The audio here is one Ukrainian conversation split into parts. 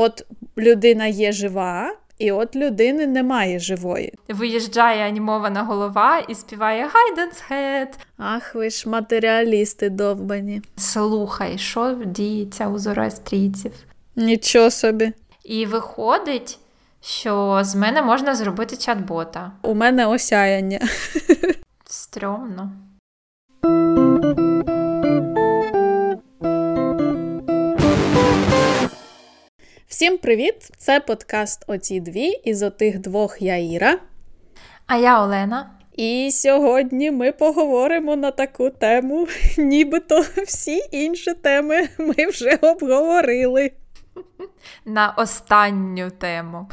от людина є жива, і от людини немає живої. Виїжджає анімована голова і співає Гайденс Head. Ах, ви ж матеріалісти довбані. Слухай, що діється у зороастрійців? Нічого собі. І виходить, що з мене можна зробити чат-бота. У мене осяяння. Стрьомно. Всім привіт! Це подкаст Оці дві. Із отих двох я Іра. А я Олена. І сьогодні ми поговоримо на таку тему, нібито всі інші теми ми вже обговорили. На останню тему.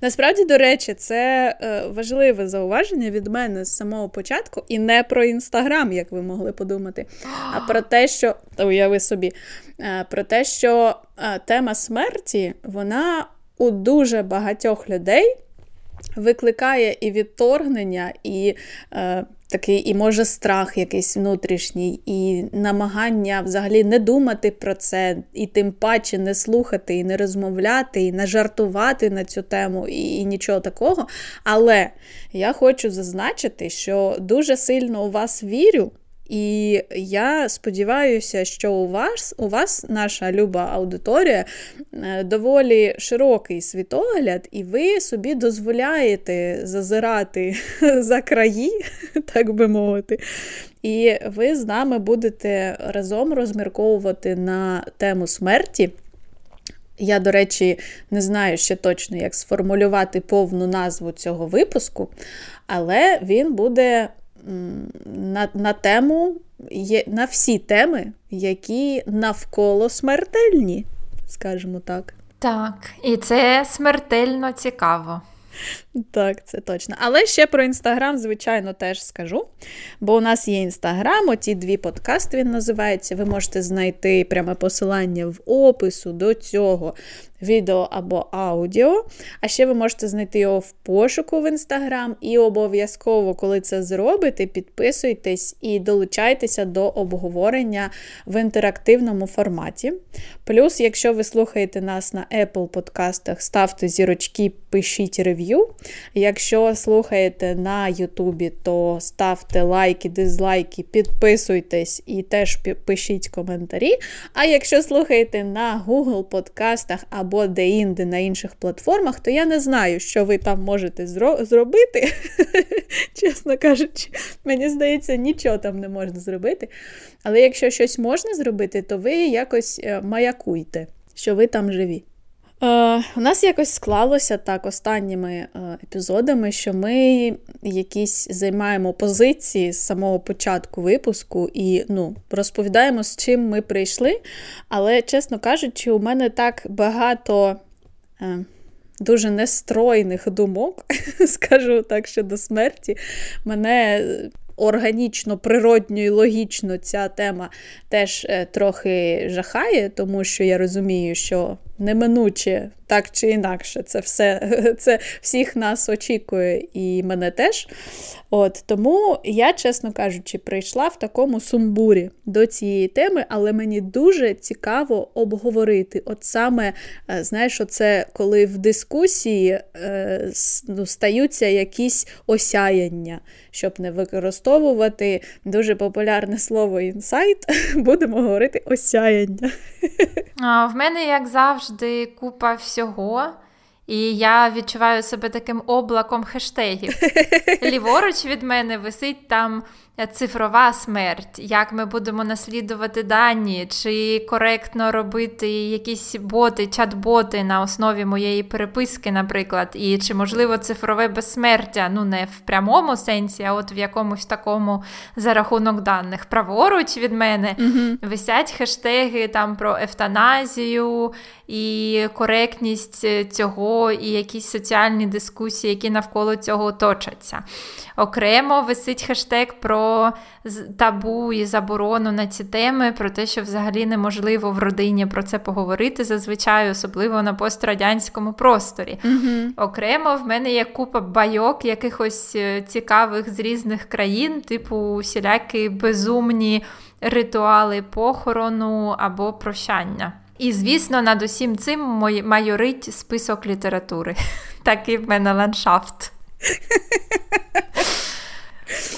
Насправді, до речі, це е, важливе зауваження від мене з самого початку, і не про інстаграм, як ви могли подумати, а про те, що уяви собі, е, про те, що е, тема смерті вона у дуже багатьох людей викликає і відторгнення, і е, такий, і може страх якийсь внутрішній, і намагання взагалі не думати про це, і тим паче не слухати, і не розмовляти, і не жартувати на цю тему, і, і нічого такого. Але я хочу зазначити, що дуже сильно у вас вірю. І я сподіваюся, що у вас, у вас, наша люба аудиторія, е, доволі широкий світогляд, і ви собі дозволяєте зазирати за краї, так би мовити. І ви з нами будете разом розмірковувати на тему смерті. Я, до речі, не знаю ще точно, як сформулювати повну назву цього випуску, але він буде на на тему, на всі теми, які навколо смертельні, скажімо так. Так, і це смертельно цікаво. Так, це точно. Але ще про інстаграм, звичайно, теж скажу. Бо у нас є інстаграм, оті дві подкасти він називається. Ви можете знайти пряме посилання в опису до цього відео або аудіо. А ще ви можете знайти його в пошуку в інстаграм. І обов'язково, коли це зробите, підписуйтесь і долучайтеся до обговорення в інтерактивному форматі. Плюс, якщо ви слухаєте нас на Apple подкастах, ставте зірочки, пишіть рев'ю. Якщо слухаєте на Ютубі, то ставте лайки, дизлайки, підписуйтесь і теж пишіть коментарі. А якщо слухаєте на Google подкастах або де-інде на інших платформах, то я не знаю, що ви там можете зробити. Чесно кажучи, мені здається, нічого там не можна зробити. Але якщо щось можна зробити, то ви якось е, маякуйте, що ви там живі. Е, У нас якось склалося так останніми е, епізодами, що ми якісь займаємо позиції з самого початку випуску і ну, розповідаємо, з чим ми прийшли. Але, чесно кажучи, у мене так багато. Е, Дуже нестройних думок, скажу так, щодо смерті. Мене органічно, природньо і логічно ця тема теж е, трохи жахає, тому що я розумію, що неминуче, так чи інакше, це все це всіх нас очікує і мене теж. От Тому я, чесно кажучи, прийшла в такому сумбурі до цієї теми, але мені дуже цікаво обговорити. От саме, е, знаєш, оце коли в дискусії е, ну, стаються якісь осяяння, щоб не використовувати дуже популярне слово інсайт, будемо говорити осяяння. А, В мене, як завжди, купа всього. І я відчуваю себе таким облаком хештегів. Ліворуч від мене висить там цифрова смерть, як ми будемо наслідувати дані, чи коректно робити якісь боти, чат-боти на основі моєї переписки, наприклад, і чи можливо цифрове безсмертя, ну не в прямому сенсі, а от в якомусь такому за рахунок даних. Праворуч від мене uh висять хештеги там про ефтаназію і коректність цього, і якісь соціальні дискусії, які навколо цього точаться. Окремо висить хештег про табу і заборону на ці теми, про те, що взагалі неможливо в родині про це поговорити зазвичай, особливо на пострадянському просторі. Mm-hmm. Окремо, в мене є купа байок, якихось е, цікавих з різних країн, типу усілякі безумні ритуали похорону або прощання. І, звісно, над усім цим майорить список літератури. Такий в мене ландшафт.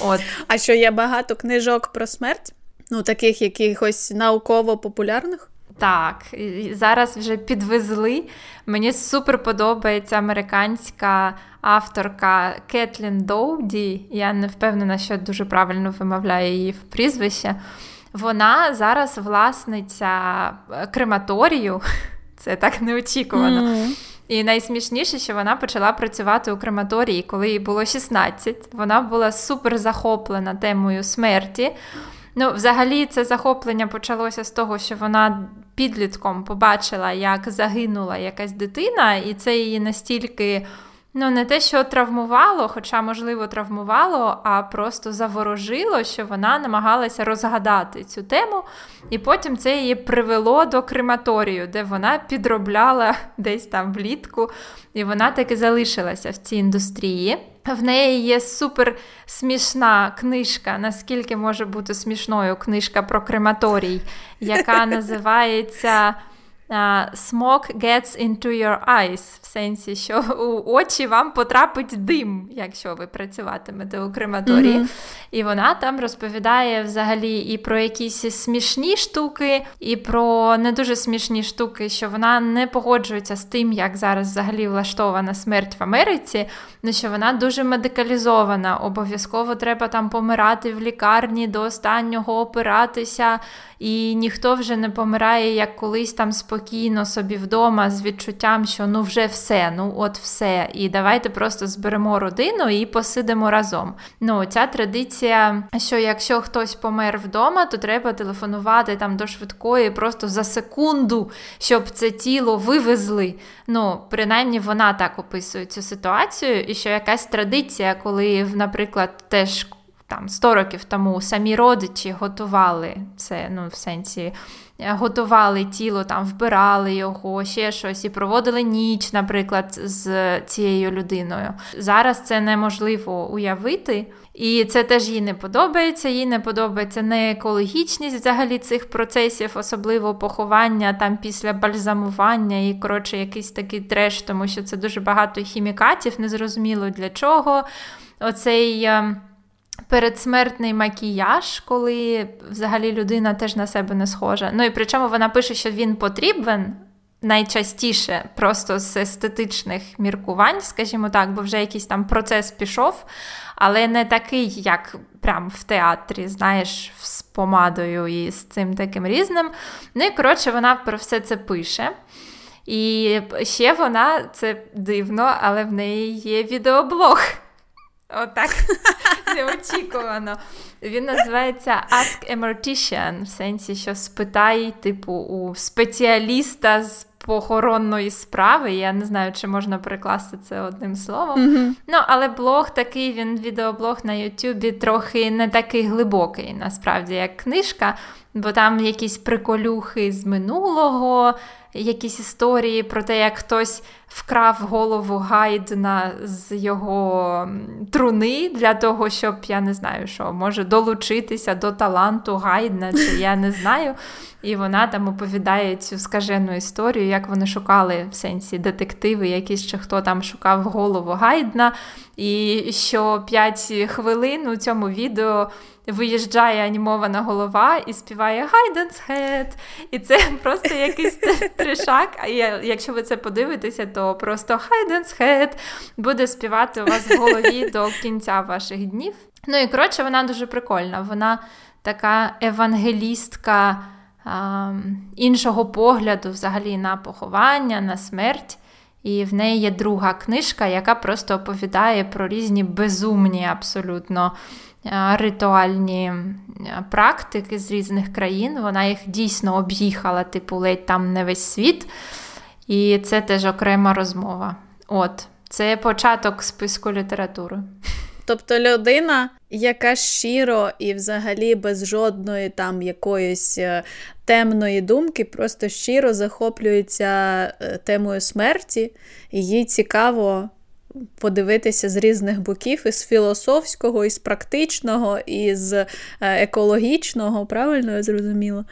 От. А що є багато книжок про смерть? Ну, таких якихось науково-популярних? Так, зараз вже підвезли. Мені супер подобається американська авторка Кетлін Доуді. Я не впевнена, що дуже правильно вимовляю її в прізвище. Вона зараз власниця е, крематорію. Це так неочікувано. Mm. І найсмішніше, що вона почала працювати у крематорії, коли їй було 16. Вона була супер захоплена темою смерті. Ну, взагалі, це захоплення почалося з того, що вона підлітком побачила, як загинула якась дитина, і це її настільки. Ну, не те, що травмувало, хоча, можливо, травмувало, а просто заворожило, що вона намагалася розгадати цю тему, і потім це її привело до крематорію, де вона підробляла десь там влітку, і вона таки залишилася в цій індустрії. В неї є супер смішна книжка, наскільки може бути смішною книжка про крематорій, яка називається. Smoke gets into your eyes, в сенсі, що у очі вам потрапить дим, якщо ви працюватимете у крематорії. Mm-hmm. І вона там розповідає взагалі і про якісь смішні штуки, і про не дуже смішні штуки, що вона не погоджується з тим, як зараз взагалі влаштована смерть в Америці, ну що вона дуже медикалізована. Обов'язково треба там помирати в лікарні до останнього опиратися, і ніхто вже не помирає, як колись там спокійно собі вдома з відчуттям, що ну вже все, ну от все. І давайте просто зберемо родину і посидимо разом. Ну, ця традиція, що якщо хтось помер вдома, то треба телефонувати там до швидкої просто за секунду, щоб це тіло вивезли. Ну, принаймні вона так описує цю ситуацію, і що якась традиція, коли, наприклад, теж там 100 років тому самі родичі готували це, ну, в сенсі. Е, готували тіло, там вбирали його, ще щось, і проводили ніч, наприклад, з цією людиною. Зараз це неможливо уявити, і це теж їй не подобається. Їй не подобається не екологічність взагалі цих процесів, особливо поховання там після бальзамування і коротше якийсь такий треш, тому що це дуже багато хімікатів, незрозуміло для чого. Оцей. Передсмертний макіяж, коли взагалі людина теж на себе не схожа. Ну і причому вона пише, що він потрібен. Найчастіше просто з естетичних міркувань, скажімо так, бо вже якийсь там процес пішов, але не такий, як прям в театрі, знаєш, з помадою і з цим таким різним. Ну і коротше, вона про все це пише. І ще вона, це дивно, але в неї є відеоблог. Отак неочікувано. Він називається Ask a Mortician, в сенсі, що спитай, типу, у спеціаліста з похоронної справи. Я не знаю, чи можна перекласти це одним словом. Mm-hmm. Ну, але блог такий, він відеоблог на Ютубі трохи не такий глибокий, насправді, як книжка, бо там якісь приколюхи з минулого, якісь історії про те, як хтось вкрав голову Гайдена з його труни для того, щоб я не знаю, що може долучитися до таланту Гайдена, чи я не знаю. І вона там оповідає цю скажену історію, як вони шукали в сенсі детективи, якісь чи хто там шукав голову Гайдна. І що 5 хвилин у цьому відео виїжджає анімована голова і співає Haydn's Head. І це просто якийсь тришак. А якщо ви це подивитеся, то просто Haydn's Head буде співати у вас в голові до кінця ваших днів. Ну і коротше, вона дуже прикольна. Вона така евангелістка а, іншого погляду взагалі на поховання, на смерть. І в неї є друга книжка, яка просто оповідає про різні безумні абсолютно ритуальні практики з різних країн. Вона їх дійсно об'їхала, типу, ледь там не весь світ. І це теж окрема розмова. От, це початок списку літератури. Тобто людина, яка щиро і взагалі без жодної там якоїсь е, темної думки, просто щиро захоплюється е, темою смерті, і їй цікаво подивитися з різних боків, із філософського, із практичного, і з е, екологічного, правильно я зрозуміла?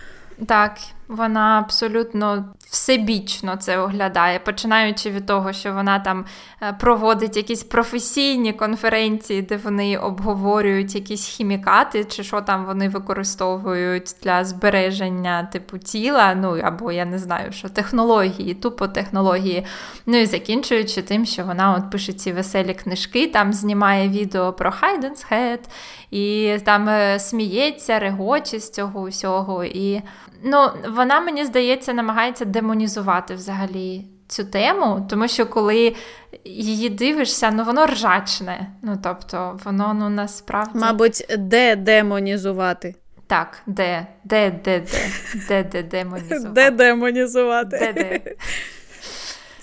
Так, Вона абсолютно всебічно це оглядає, починаючи від того, що вона там е, проводить якісь професійні конференції, де вони обговорюють якісь хімікати, чи що там вони використовують для збереження типу тіла, ну або я не знаю, що технології, тупо технології. Ну і закінчуючи тим, що вона от пише ці веселі книжки, там знімає відео про Хайденс Head, і там е, сміється, регоче з цього усього. І ну, вона, мені здається, намагається демонізувати взагалі цю тему, тому що коли її дивишся, ну воно ржачне. Ну, тобто, воно ну насправді. Мабуть, де демонізувати? Так, де, де, де, де, де, де демонізувати. Де демонізувати? Де, де.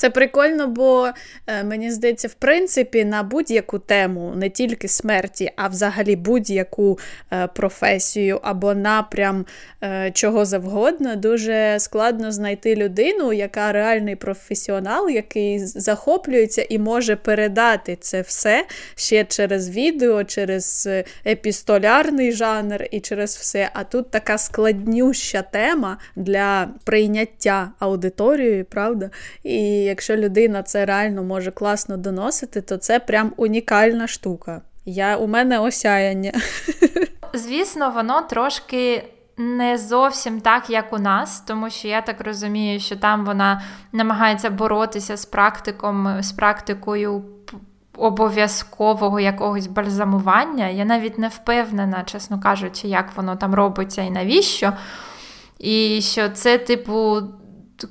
Це прикольно, бо е, мені здається, в принципі, на будь-яку тему, не тільки смерті, а взагалі будь-яку е, професію або напрям е, чого завгодно, дуже складно знайти людину, яка реальний професіонал, який захоплюється і може передати це все ще через відео, через епістолярний жанр і через все. А тут така складнюща тема для прийняття аудиторією, правда? І якщо людина це реально може класно доносити, то це прям унікальна штука. Я, У мене осяяння. Звісно, воно трошки. Не зовсім так, як у нас, тому що я так розумію, що там вона намагається боротися з практиком, з практикою обов'язкового якогось бальзамування. Я навіть не впевнена, чесно кажучи, як воно там робиться і навіщо. І що це, типу,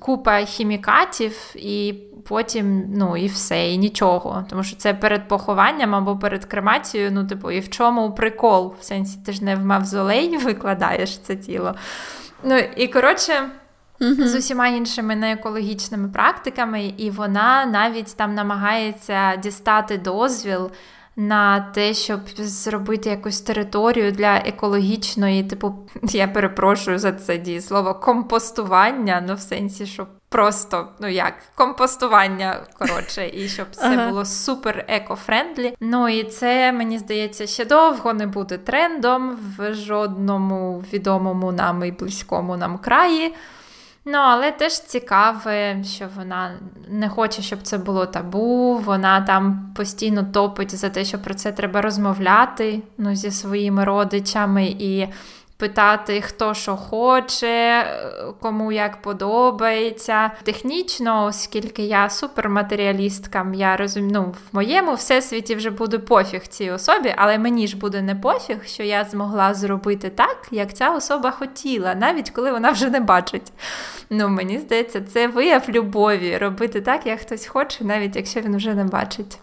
купа хімікатів, і потім ну, і все, і нічого. Тому що це перед похованням або перед кремацією, ну, типу, і в чому прикол? В сенсі, ти ж не в мавзолей викладаєш це тіло. Ну, і коротше. Uh-huh. З усіма іншими неекологічними практиками, і вона навіть там намагається дістати дозвіл на те, щоб зробити якусь територію для екологічної, типу, я перепрошую за це дієслово, компостування, ну в сенсі, щоб просто, ну як, компостування, коротше, і щоб це ага. було супер eco-friendly. Ну і це, мені здається, ще довго не буде трендом в жодному відомому нам і близькому нам краї. Ну, але теж цікаве, що вона не хоче, щоб це було табу. Вона там постійно топить за те, що про це треба розмовляти ну, зі своїми родичами і питати, хто що хоче, кому як подобається. Технічно, оскільки я суперматеріалістка, я розумію, ну, в моєму всесвіті вже буде пофіг цій особі, але мені ж буде не пофіг, що я змогла зробити так, як ця особа хотіла, навіть коли вона вже не бачить. Ну, Мені здається, це вияв любові робити так, як хтось хоче, навіть якщо він вже не бачить.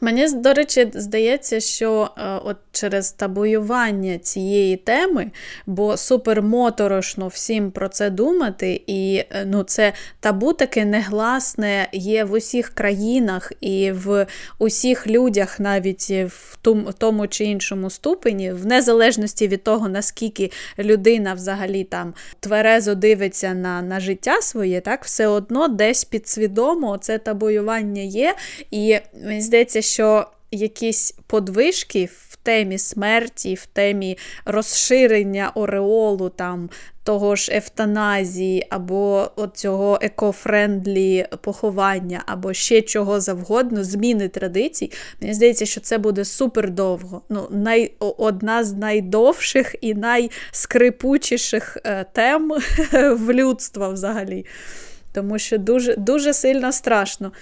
Мені, до речі, здається, що е, от через табуювання цієї теми, бо супермоторошно всім про це думати, і е, ну, це табу таке негласне є в усіх країнах і в усіх людях, навіть в тому чи іншому ступені, в незалежності від того, наскільки людина взагалі там тверезо дивиться на на життя своє, так, все одно десь підсвідомо це табуювання є. І мені здається, що якісь подвижки в темі смерті, в темі розширення ореолу там, того ж ефтаназії, або цього eco-friendly поховання, або ще чого завгодно, зміни традицій. Мені здається, що це буде супер довго. Ну, най, Одна з найдовших і найскрипучіших е, тем в людства взагалі. Тому що дуже, дуже сильно страшно.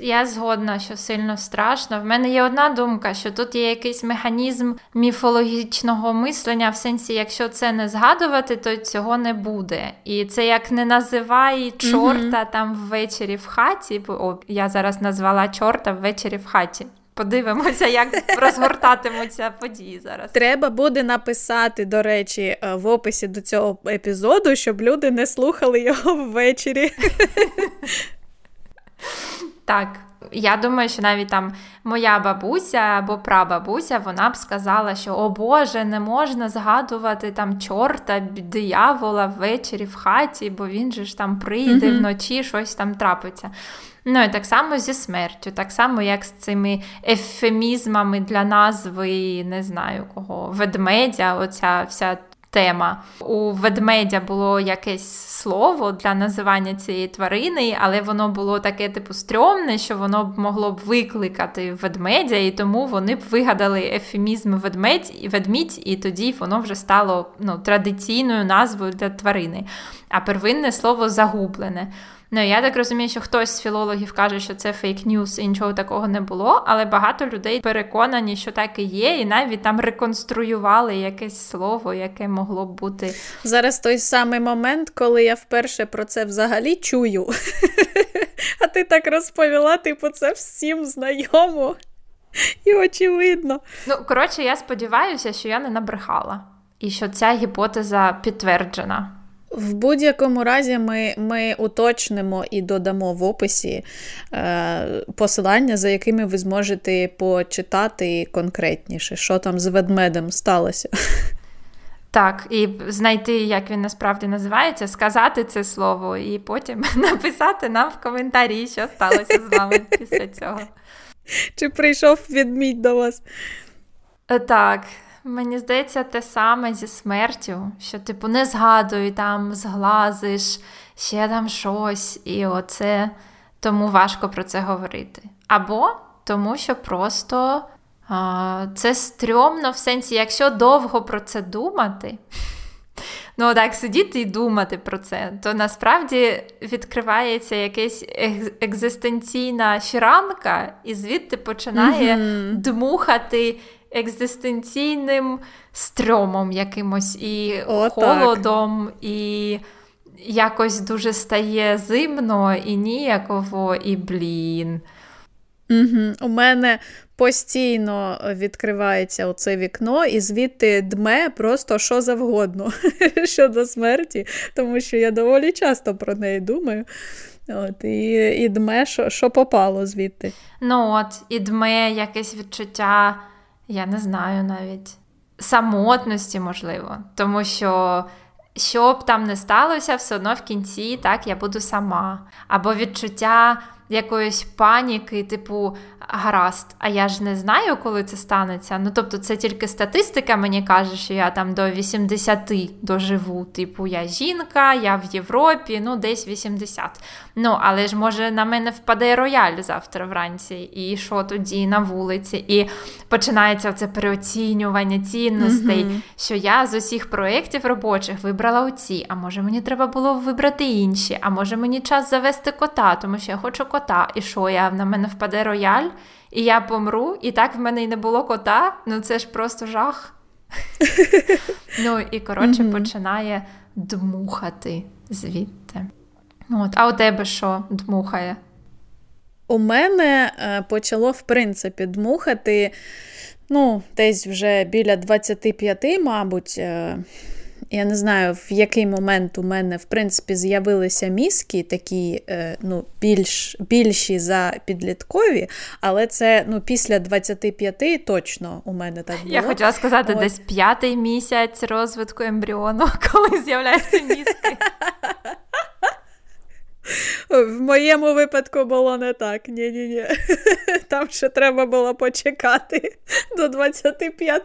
Я згодна, що сильно страшно. В мене є одна думка, що тут є якийсь механізм міфологічного мислення, в сенсі, якщо це не згадувати, то цього не буде. І це як не називай чорта mm-hmm. там ввечері в хаті. О, я зараз назвала чорта ввечері в хаті. Подивимося, як розгортатимуться події зараз. Треба буде написати, до речі, е, в описі до цього епізоду, щоб люди не слухали його ввечері. Так, я думаю, що навіть там моя бабуся або прабабуся, вона б сказала, що о Боже, не можна згадувати там чорта, диявола ввечері в хаті, бо він же ж там прийде mm-hmm. вночі, щось там трапиться. Ну і так само зі смертю, так само, як з цими ефемізмами для назви, не знаю кого, ведмедя, оця вся тема. У ведмедя було якесь слово для називання цієї тварини, але воно було таке, типу, стрьомне, що воно б могло б викликати ведмедя, і тому вони б вигадали ефемізм ведмедь і ведмідь, і тоді воно вже стало ну, традиційною назвою для тварини. А первинне слово загублене. Ну, я так розумію, що хтось з філологів каже, що це фейк ньюс і нічого такого не було, але багато людей переконані, що так і є, і навіть там реконструювали якесь слово, яке могло б бути. Зараз той самий момент, коли я вперше про це взагалі чую. А ти так розповіла, типу, це всім знайомо і очевидно. Ну, коротше, я сподіваюся, що я не набрехала, і що ця гіпотеза підтверджена. В будь-якому разі ми ми уточнимо і додамо в описі е, посилання, за якими ви зможете почитати конкретніше, що там з ведмедем сталося. Так, і знайти, як він насправді називається, сказати це слово, і потім написати нам в коментарі, що сталося з вами після цього. Чи прийшов відмідь до вас? Е, так. Мені здається, те саме зі смертю, що, типу, не згадуй, там, зглазиш, ще там щось, і оце тому важко про це говорити. Або тому, що просто а, це стрьомно в сенсі, якщо довго про це думати, ну так, сидіти і думати про це, то насправді відкривається якась екзистенційна фіранка, і звідти починає mm-hmm. дмухати екзистенційним стрьомом якимось і О, холодом, так. і якось дуже стає зимно, і ніяково, і блін. Угу. У мене постійно відкривається оце вікно, і звідти дме просто що завгодно щодо смерті, тому що я доволі часто про неї думаю. От, І і дме, що що попало звідти. Ну от, і дме якесь відчуття я не знаю навіть самотності, можливо. Тому що, що б там не сталося, все одно в кінці так я буду сама. Або відчуття якоїсь паніки, типу, гаразд, а я ж не знаю, коли це станеться. Ну, тобто, це тільки статистика мені каже, що я там до 80 доживу. Типу, я жінка, я в Європі, ну, десь 80. Ну, але ж може на мене впаде рояль завтра вранці, і що тоді на вулиці? І починається це переоцінювання цінностей, mm-hmm. що я з усіх проєктів робочих вибрала оці, а може мені треба було вибрати інші, а може мені час завести кота, тому що я хочу кота. І що я на мене впаде рояль? і я помру, і так в мене й не було кота, ну це ж просто жах. Ну і коротше починає дмухати звідти. От. А у тебе що дмухає? У мене е, почало, в принципі, дмухати ну, десь вже біля 25, мабуть. Я не знаю, в який момент у мене, в принципі, з'явилися мізки, такі е, ну, більш, більші за підліткові, але це ну, після 25 точно у мене так було. Я хотіла сказати, От. десь п'ятий місяць розвитку ембріону, коли з'являються мізки. В моєму випадку було не так. Ні-ні-ні. Там ще треба було почекати до 25.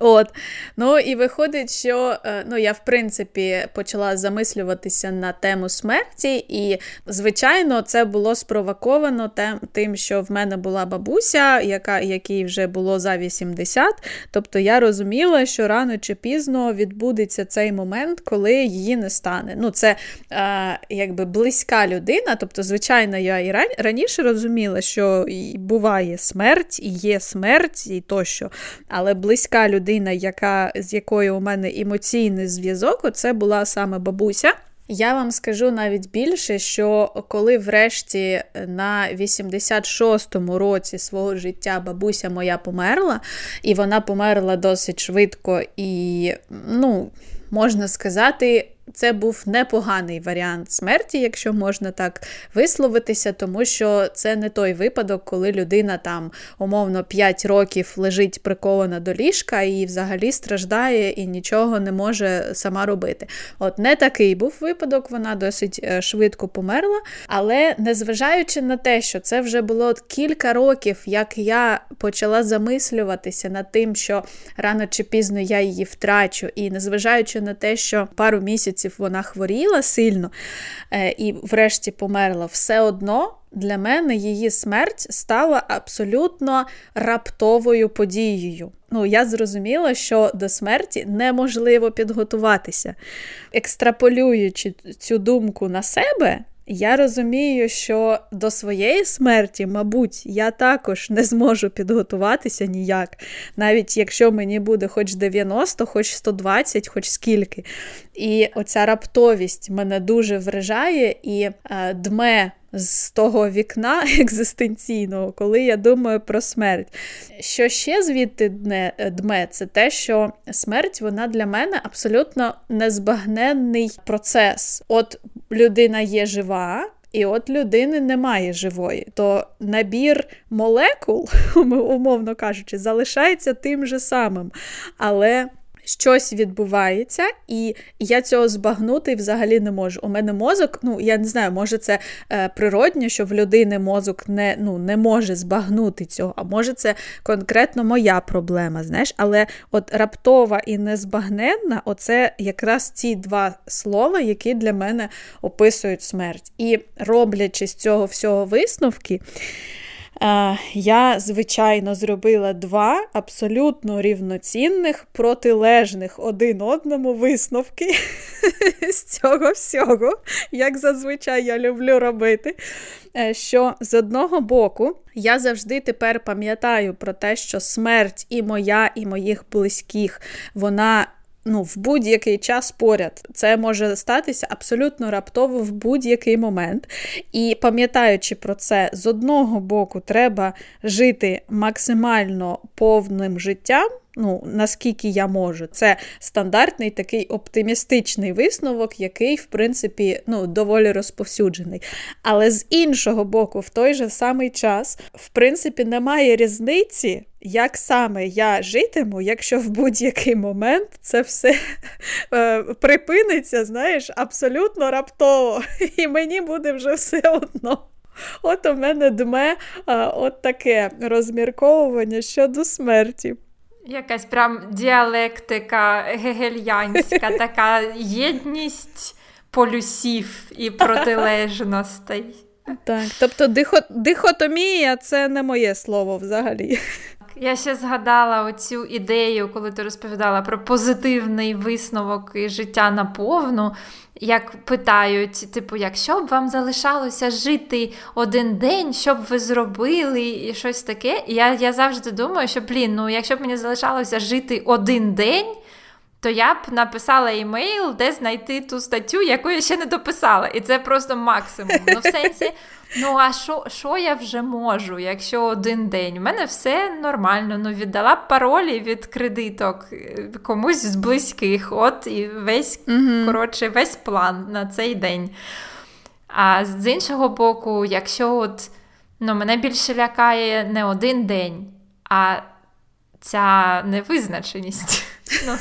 От. Ну і виходить, що е, ну, я, в принципі, почала замислюватися на тему смерті, і, звичайно, це було спровоковано тим, що в мене була бабуся, яка, якій вже було за 80. Тобто я розуміла, що рано чи пізно відбудеться цей момент, коли її не стане. Ну, Це е, якби близька людина. Тобто, звичайно, я і раніше розуміла, що буває смерть, і є смерть, і тощо, але близька людина людина, яка, з якою у мене емоційний зв'язок, це була саме бабуся. Я вам скажу навіть більше, що коли врешті на 86-му році свого життя бабуся моя померла, і вона померла досить швидко і, ну, можна сказати, це був непоганий варіант смерті, якщо можна так висловитися, тому що це не той випадок, коли людина там умовно 5 років лежить прикована до ліжка і взагалі страждає і нічого не може сама робити. От не такий був випадок, вона досить е, швидко померла. Але незважаючи на те, що це вже було кілька років, як я почала замислюватися над тим, що рано чи пізно я її втрачу, і незважаючи на те, що пару місяців вона хворіла сильно е, і врешті померла, все одно. Для мене її смерть стала абсолютно раптовою подією. Ну, я зрозуміла, що до смерті неможливо підготуватися. Екстраполюючи цю думку на себе, я розумію, що до своєї смерті, мабуть, я також не зможу підготуватися ніяк, навіть якщо мені буде хоч 90, хоч 120, хоч скільки. І оця раптовість мене дуже вражає і е, дме з того вікна екзистенційного, коли я думаю про смерть. Що ще звідти дме, це те, що смерть вона для мене абсолютно незбагненний процес. От людина є жива. І от людини немає живої, то набір молекул, умовно кажучи, залишається тим же самим. Але щось відбувається, і я цього збагнути взагалі не можу. У мене мозок, ну я не знаю, може це е, природньо, що в людини мозок не ну, не може збагнути цього, а може це конкретно моя проблема. знаєш, Але от раптова і незбагненна оце якраз ці два слова, які для мене описують смерть. І роблячи з цього всього висновки. Е, я, звичайно, зробила два абсолютно рівноцінних, протилежних один одному висновки з цього всього, як зазвичай я люблю робити. Е, що з одного боку я завжди тепер пам'ятаю про те, що смерть і моя, і моїх близьких, вона ну, в будь-який час поряд. Це може статися абсолютно раптово в будь-який момент. І пам'ятаючи про це, з одного боку, треба жити максимально повним життям ну, наскільки я можу. Це стандартний такий оптимістичний висновок, який, в принципі, ну, доволі розповсюджений. Але з іншого боку, в той же самий час, в принципі, немає різниці. Як саме я житиму, якщо в будь-який момент це все е, припиниться, знаєш, абсолютно раптово, і мені буде вже все одно. От у мене дме е, от таке розмірковування щодо смерті. Якась прям діалектика гегельянська, така єдність полюсів і протилежностей. Так, тобто дихотомія це не моє слово взагалі. Я ще згадала оцю ідею, коли ти розповідала про позитивний висновок і життя наповну. Як питають, типу, якщо б вам залишалося жити один день, що б ви зробили, і щось таке. я я завжди думаю, що блін, ну якщо б мені залишалося жити один день, то я б написала емейл, де знайти ту статтю, яку я ще не дописала. І це просто максимум. Ну, в сенсі, ну а що що я вже можу, якщо один день? У мене все нормально. Ну, віддала б паролі від кредиток е, комусь з близьких. От і весь mm коротше, весь план на цей день. А з іншого боку, якщо от ну, мене більше лякає не один день, а ця невизначеність. Ну.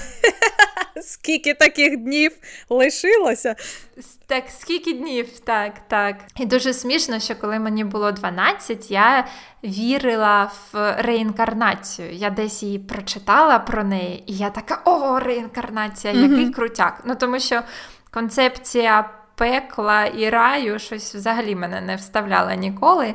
Скільки таких днів лишилося? Так, скільки днів, так, так. І дуже смішно, що коли мені було 12, я вірила в реінкарнацію. Я десь її прочитала про неї, і я така: о, реінкарнація, який mm крутяк. Ну тому що концепція. Пекла і раю щось взагалі мене не вставляла ніколи.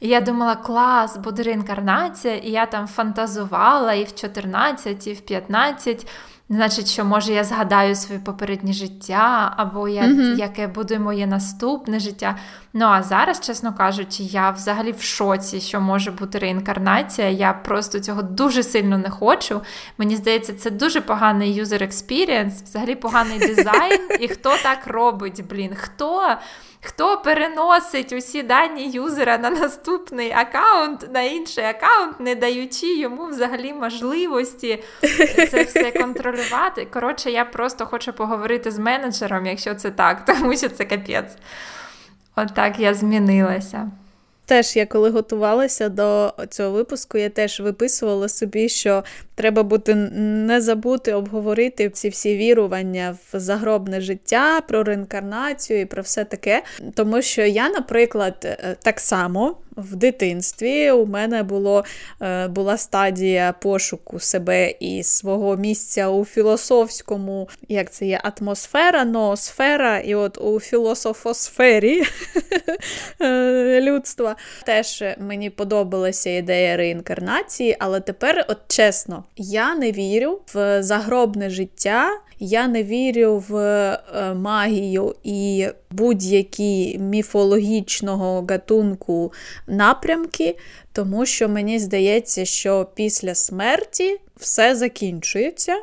І я думала, клас, буде реінкарнація, і я там фантазувала і в 14, і в 15 значить, що може я згадаю своє попереднє життя, або я, mm-hmm. яке буде моє наступне життя. Ну а зараз, чесно кажучи, я взагалі в шоці, що може бути реінкарнація. Я просто цього дуже сильно не хочу. Мені здається, це дуже поганий user experience, взагалі поганий дизайн. І хто так робить, блін? Хто Хто переносить усі дані юзера на наступний аккаунт, на інший аккаунт, не даючи йому взагалі можливості це все контролювати. Коротше, я просто хочу поговорити з менеджером, якщо це так, тому що це капець. Отак От я змінилася. Теж я коли готувалася до цього випуску, я теж виписувала собі, що треба бути не забути обговорити ці всі вірування в загробне життя, про реінкарнацію і про все таке. Тому що я, наприклад, е, так само в дитинстві у мене було, е, була стадія пошуку себе і свого місця у філософському, як це є, атмосфера, ноосфера, і от у філософосфері е, людства теж мені подобалася ідея реінкарнації, але тепер, от чесно, я не вірю в загробне життя. Я не вірю в е, магію і будь-які міфологічного гатунку напрямки, тому що мені здається, що після смерті все закінчується.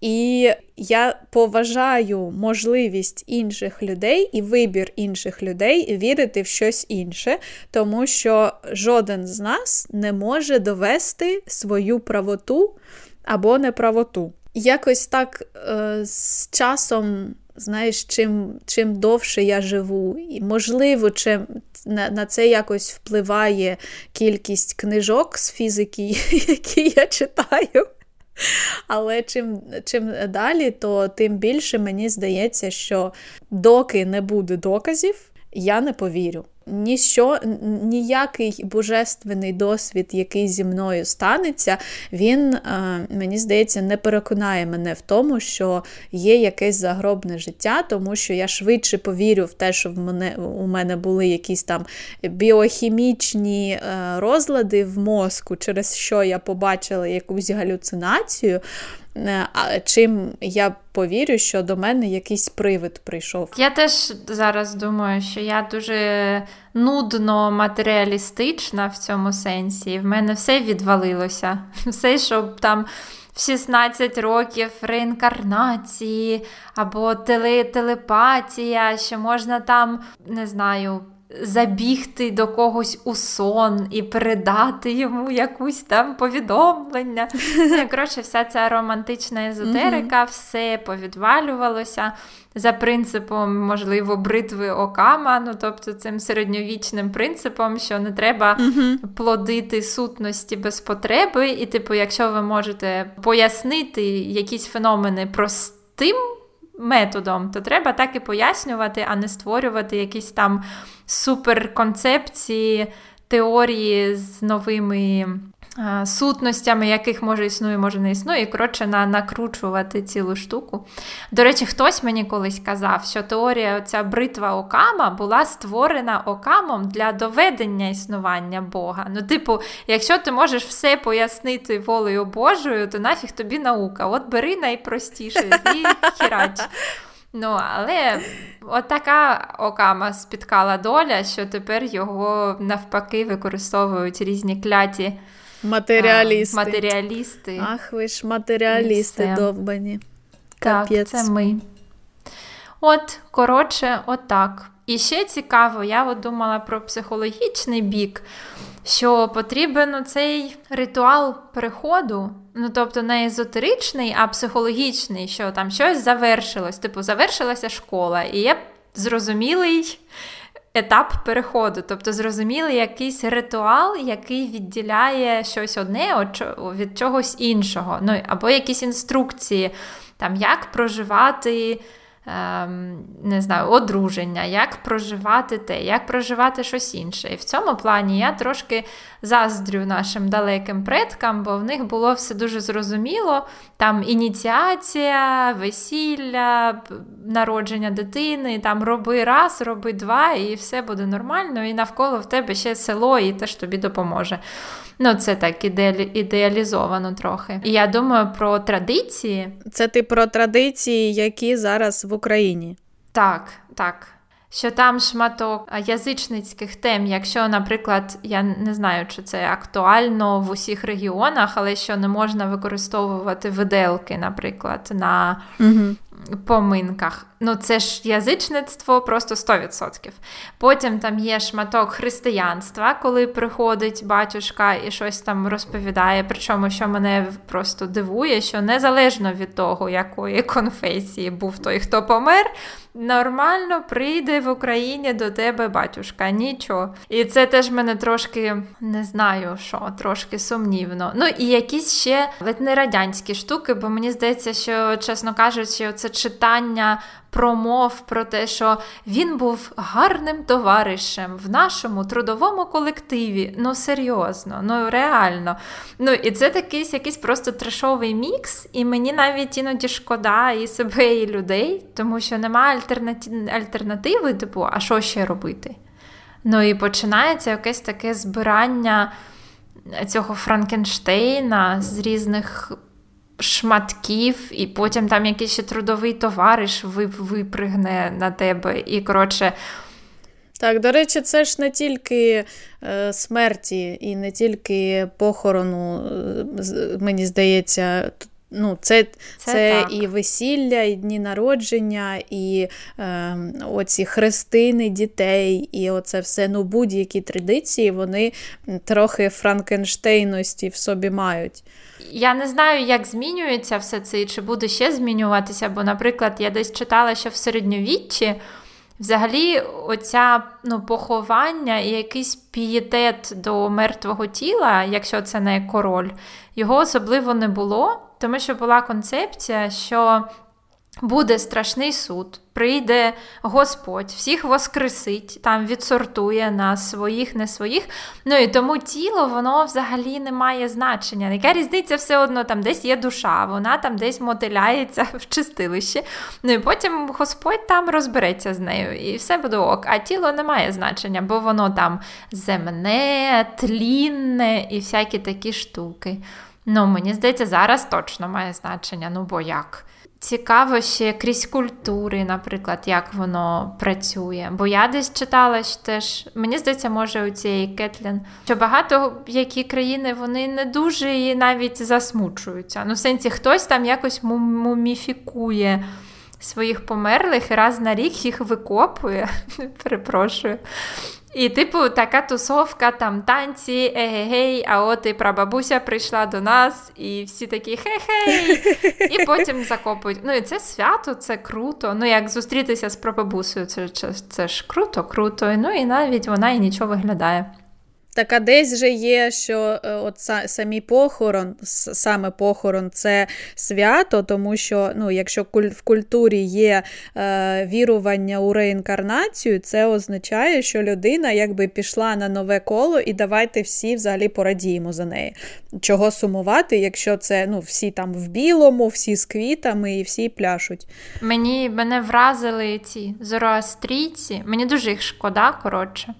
І я поважаю можливість інших людей і вибір інших людей вірити в щось інше, тому що жоден з нас не може довести свою правоту або неправоту. Якось так е, з часом, знаєш, чим чим довше я живу, і можливо, чим на, на це якось впливає кількість книжок з фізики, які я читаю. Але чим чим далі, то тим більше мені здається, що доки не буде доказів, я не повірю ніщо, ніякий божественний досвід, який зі мною станеться, він, е, мені здається, не переконає мене в тому, що є якесь загробне життя, тому що я швидше повірю в те, що в мене, у мене були якісь там біохімічні е, розлади в мозку, через що я побачила якусь галюцинацію. Е, чим я повірю, що до мене якийсь привид прийшов. Я теж зараз думаю, що я дуже нудно матеріалістична в цьому сенсі. В мене все відвалилося. Все, щоб там. В 16 років реінкарнації або телепатія, що можна там, не знаю, забігти до когось у сон і передати йому якусь там повідомлення. Ну, коротше, вся ця романтична езотерика, все повідвалювалося за принципом, можливо, бритви окама, ну тобто цим середньовічним принципом, що не треба плодити сутності без потреби. І, типу, якщо ви можете пояснити якісь феномени простим методом, то треба так і пояснювати, а не створювати якісь там суперконцепції, теорії з новими сутностями, яких може існує, може не існує, і коротше на, накручувати цілу штуку. До речі, хтось мені колись казав, що теорія оця бритва Окама була створена Окамом для доведення існування Бога. Ну, типу, якщо ти можеш все пояснити волею Божою, то нафіг тобі наука. От бери найпростіше і хірач. Ну, але от така окама спіткала доля, що тепер його навпаки використовують різні кляті матеріалісти. А, матеріалісти. Ах, ви ж матеріалісти довбані. Так, це ми. От, коротше, отак. І ще цікаво, я от думала про психологічний бік, що потрібен цей ритуал переходу, ну тобто не езотеричний, а психологічний, що там щось завершилось. Типу, завершилася школа, і є зрозумілий етап переходу, тобто зрозуміли якийсь ритуал, який відділяє щось одне від чогось іншого. Ну або якісь інструкції, там як проживати. Ем, не знаю, одруження, як проживати те, як проживати щось інше. І в цьому плані я трошки заздрю нашим далеким предкам, бо в них було все дуже зрозуміло. Там ініціація, весілля, народження дитини, там роби раз, роби два, і все буде нормально, і навколо в тебе ще село, і теж тобі допоможе. Ну, це так ідеалізовано трохи. І я думаю про традиції. Це ти про традиції, які зараз в Україні. Так, так. Що там шматок язичницьких тем, якщо, наприклад, я не знаю, чи це актуально в усіх регіонах, але що не можна використовувати виделки, наприклад, на угу. Поминках. Ну, це ж язичництво просто 100%. Потім там є шматок християнства, коли приходить батюшка і щось там розповідає. Причому, що мене просто дивує, що незалежно від того, якої конфесії був той, хто помер, нормально прийде в Україні до тебе батюшка. Нічого. І це теж мене трошки не знаю, що трошки сумнівно. Ну і якісь ще ледь не радянські штуки, бо мені здається, що, чесно кажучи, це читання промов про те, що він був гарним товаришем в нашому трудовому колективі. Ну, серйозно, ну реально. Ну, І це такий якийсь просто трешовий мікс, і мені навіть іноді шкода і себе, і людей, тому що немає альтернативи, типу, а що ще робити? Ну і починається якесь таке збирання цього Франкенштейна з різних шматків, і потім там якийсь ще трудовий товариш випригне на тебе. І, коротше. Так, до речі, це ж не тільки е, смерті і не тільки похорону, е, мені здається, Ну, Це це, це і весілля, і дні народження, і е, оці хрестини дітей, і оце все ну, будь-які традиції, вони трохи франкенштейності в собі мають. Я не знаю, як змінюється все це, і чи буде ще змінюватися, бо, наприклад, я десь читала, що в середньовіччі взагалі оця ну, поховання і якийсь пієтет до мертвого тіла, якщо це не король, його особливо не було. Тому що була концепція, що буде страшний суд, прийде Господь, всіх воскресить, там відсортує на своїх, не своїх. Ну і тому тіло, воно взагалі не має значення. Яка різниця все одно там десь є душа, вона там десь мотиляється в чистилищі. Ну і потім Господь там розбереться з нею, і все буде ок. А тіло не має значення, бо воно там земне, тлінне і всякі такі штуки. Ну, мені здається, зараз точно має значення, ну бо як. Цікаво ще крізь культури, наприклад, як воно працює. Бо я десь читала що теж, мені здається, може у цієї Кетлін, що багато які країни вони не дуже і навіть засмучуються. Ну, в сенсі, хтось там якось муміфікує своїх померлих і раз на рік їх викопує. Перепрошую. І, типу, така тусовка, там танці, егегей, а от і прабабуся прийшла до нас, і всі такі хе-хей, і потім закопують. Ну і це свято, це круто. Ну, як зустрітися з прабабусею, це, це, це ж круто, круто. Ну і навіть вона і нічого виглядає. Так а десь же є, що е, от самі похорон, саме похорон це свято, тому що ну, якщо в культурі є е, вірування у реінкарнацію, це означає, що людина якби пішла на нове коло, і давайте всі взагалі порадіємо за неї. Чого сумувати, якщо це ну, всі там в білому, всі з квітами і всі пляшуть. Мені мене вразили ці зороастрійці, мені дуже їх шкода, коротше.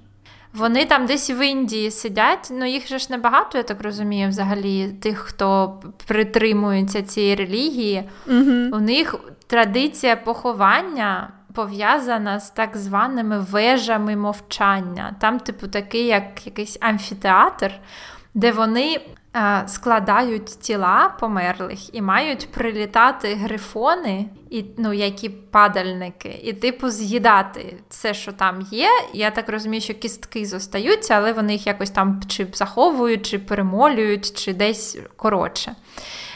Вони там десь в Індії сидять, ну їх же ж небагато, я так розумію, взагалі, тих, хто притримується цієї релігії. Угу. У них традиція поховання пов'язана з так званими вежами мовчання. Там, типу, такий, як якийсь амфітеатр, де вони складають тіла померлих і мають прилітати грифони, і, ну, які падальники, і типу з'їдати все, що там є. Я так розумію, що кістки зостаються, але вони їх якось там чи заховують, чи перемолюють, чи десь коротше.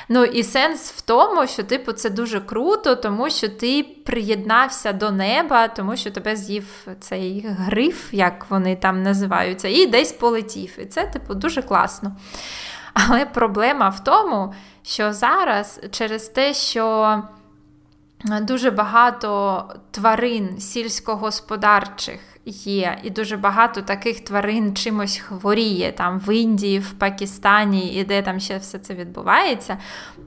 Ну і сенс в тому, що типу це дуже круто, тому що ти приєднався до неба, тому що тебе з'їв цей гриф, як вони там називаються, і десь полетів. І це, типу, дуже класно. Але проблема в тому, що зараз через те, що дуже багато тварин сільськогосподарчих є, і дуже багато таких тварин чимось хворіє там в Індії, в Пакистані, і де там ще все це відбувається,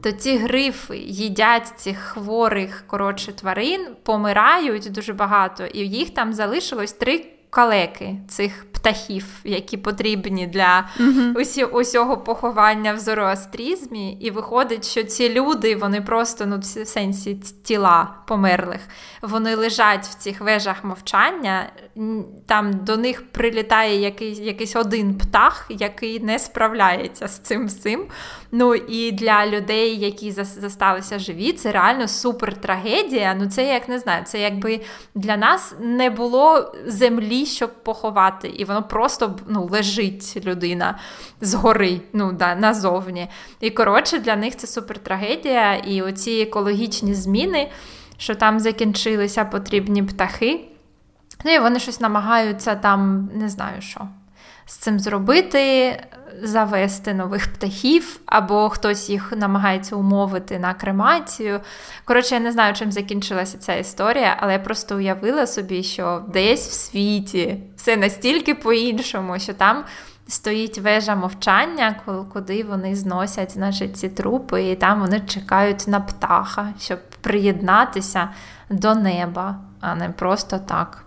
то ці грифи їдять цих хворих коротше, тварин, помирають дуже багато, і їх там залишилось три калеки цих птахів, які потрібні для усі, усього поховання в зороастрізмі. І виходить, що ці люди, вони просто ну, в сенсі тіла померлих, вони лежать в цих вежах мовчання. Там до них прилітає якийсь якийсь один птах, який не справляється з цим всім. Ну і для людей, які засталися живі, це реально супер трагедія. Ну це як не знаю, це якби для нас не було землі, щоб поховати, і воно просто ну, лежить людина згори, ну да, назовні. І коротше, для них це супер трагедія. І оці екологічні зміни, що там закінчилися потрібні птахи. Ну і вони щось намагаються там, не знаю що, з цим зробити завести нових птахів, або хтось їх намагається умовити на кремацію. Коротше, я не знаю, чим закінчилася ця історія, але я просто уявила собі, що десь в світі все настільки по-іншому, що там. Стоїть вежа мовчання, куди вони зносять значить, ці трупи, і там вони чекають на птаха, щоб приєднатися до неба, а не просто так.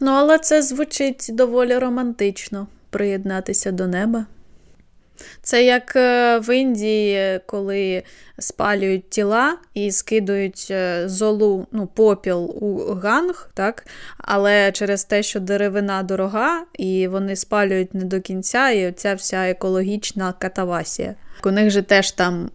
Ну, але це звучить доволі романтично приєднатися до неба. Це як е, в Індії, коли спалюють тіла і скидують е, золу, ну, попіл у ганг, так? але через те, що деревина дорога, і вони спалюють не до кінця, і оця вся екологічна катавасія. У них же теж там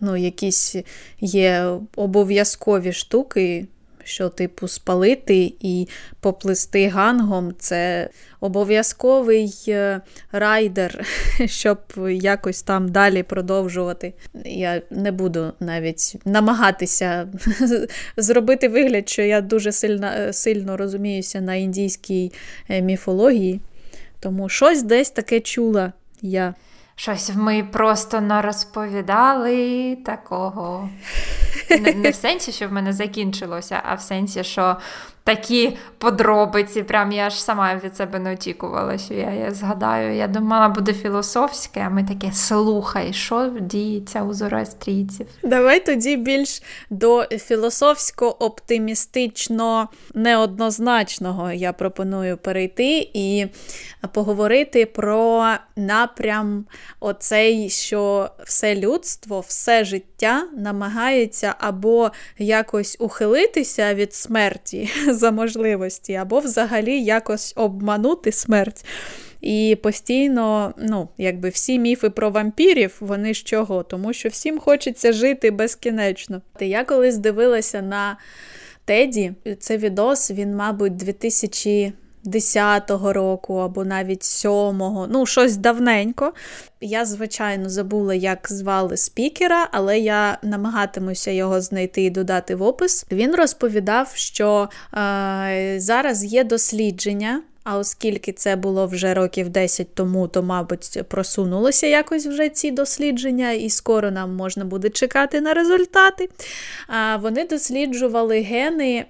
ну, якісь є обов'язкові штуки, що, типу, спалити і поплисти гангом це обов'язковий е, райдер, щоб якось там далі продовжувати. Я не буду навіть намагатися зробити вигляд, що я дуже сильно, е, сильно розуміюся на індійській е, міфології, тому щось десь таке чула я. Щось ми просто не розповідали такого. Не, не в сенсі, що в мене закінчилося, а в сенсі, що такі подробиці. Прям я ж сама від себе не очікувала, що я я згадаю. Я думала, буде філософське, а ми таке слухай, що діється у зороастрійців. Давай тоді більш до філософсько-оптимістично неоднозначного я пропоную перейти і поговорити про напрям оцей, що все людство, все життя намагається або якось ухилитися від смерті за можливості, або взагалі якось обманути смерть. І постійно, ну, якби всі міфи про вампірів, вони з чого? Тому що всім хочеться жити безкінечно. Я колись дивилася на Теді, це відос, він, мабуть, 2000 10-го року або навіть 7-го, ну, щось давненько. Я, звичайно, забула, як звали спікера, але я намагатимуся його знайти і додати в опис. Він розповідав, що е, зараз є дослідження. А оскільки це було вже років 10 тому, то, мабуть, просунулося якось вже ці дослідження, і скоро нам можна буде чекати на результати. Вони досліджували гени е,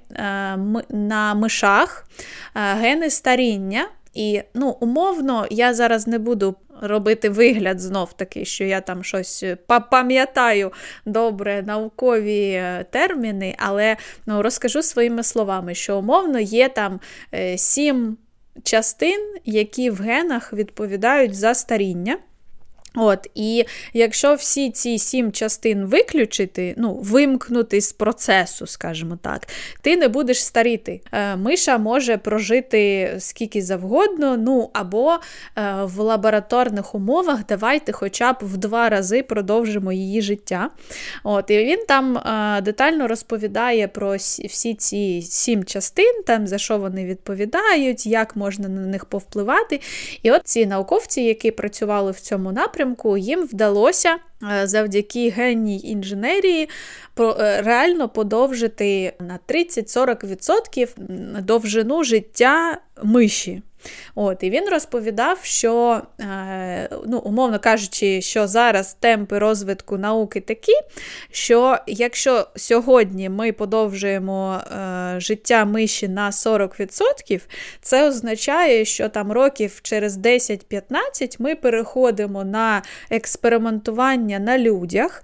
на мишах, е, гени старіння. І, ну, умовно, я зараз не буду робити вигляд знов таки, що я там щось пам'ятаю добре наукові е, терміни, але ну, розкажу своїми словами, що умовно є там сім частин, які в генах відповідають за старіння. От, І якщо всі ці сім частин виключити, ну, вимкнути з процесу, скажімо так, ти не будеш старіти. Е, миша може прожити скільки завгодно, ну або е, в лабораторних умовах давайте хоча б в два рази продовжимо її життя. От, І він там е, детально розповідає про всі ці сім частин, там, за що вони відповідають, як можна на них повпливати. І от ці науковці, які працювали в цьому напрямку, напрямку їм вдалося е, завдяки генній інженерії е, реально подовжити на 30-40% довжину життя миші. От, І він розповідав, що, е, ну, умовно кажучи, що зараз темпи розвитку науки такі, що якщо сьогодні ми подовжуємо е, життя миші на 40%, це означає, що там років через 10-15 ми переходимо на експериментування на людях.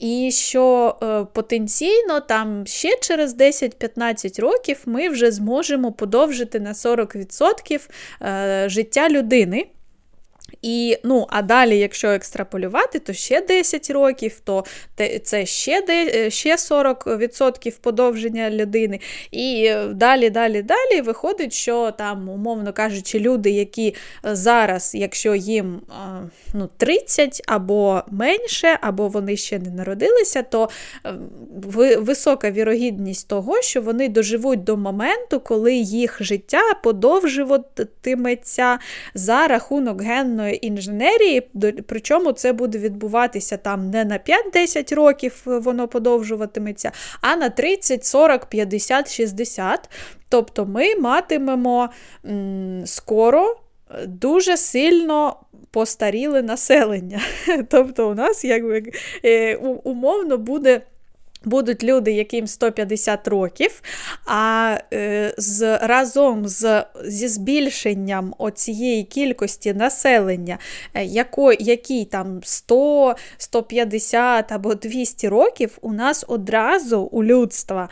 І що е, потенційно там ще через 10-15 років ми вже зможемо подовжити на 40% е, життя людини. І, ну, А далі, якщо екстраполювати, то ще 10 років, то це ще е, ще 40% подовження людини. І далі, далі, далі виходить, що там, умовно кажучи, люди, які зараз, якщо їм ну, 30 або менше, або вони ще не народилися, то висока вірогідність того, що вони доживуть до моменту, коли їх життя подовжуватиметься за рахунок генної інженерії, причому це буде відбуватися там не на 5-10 років воно подовжуватиметься, а на 30, 40, 50, 60. Тобто ми матимемо м, скоро дуже сильно постаріле населення. Тобто, у нас якби е, умовно буде. Будуть люди, яким 150 років, а е, з, разом з, зі збільшенням оцієї кількості населення, е, яко, який там 100, 150 або 200 років, у нас одразу у людства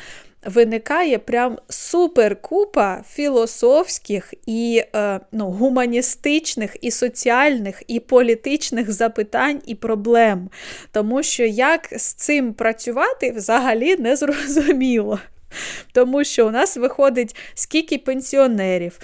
виникає прям суперкупа філософських і е, ну, гуманістичних, і соціальних, і політичних запитань і проблем. Тому що як з цим працювати взагалі не зрозуміло. Тому що у нас виходить скільки пенсіонерів,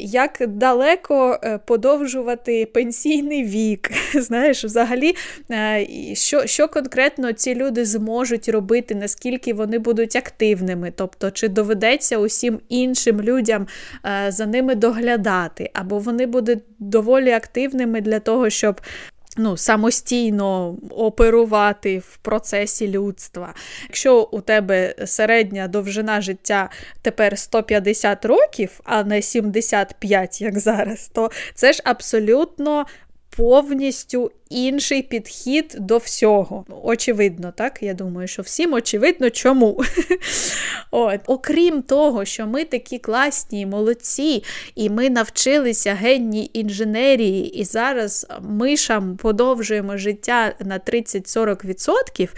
як далеко е, подовжувати пенсійний вік. Знаєш, взагалі, е, що що конкретно ці люди зможуть робити, наскільки вони будуть активними, тобто, чи доведеться усім іншим людям е, за ними доглядати, або вони будуть доволі активними для того, щоб ну, самостійно оперувати в процесі людства. Якщо у тебе середня довжина життя тепер 150 років, а не 75, як зараз, то це ж абсолютно повністю інший підхід до всього. Очевидно, так? Я думаю, що всім очевидно, чому. От. Окрім того, що ми такі класні, молодці, і ми навчилися генній інженерії, і зараз мишам подовжуємо життя на 30-40%.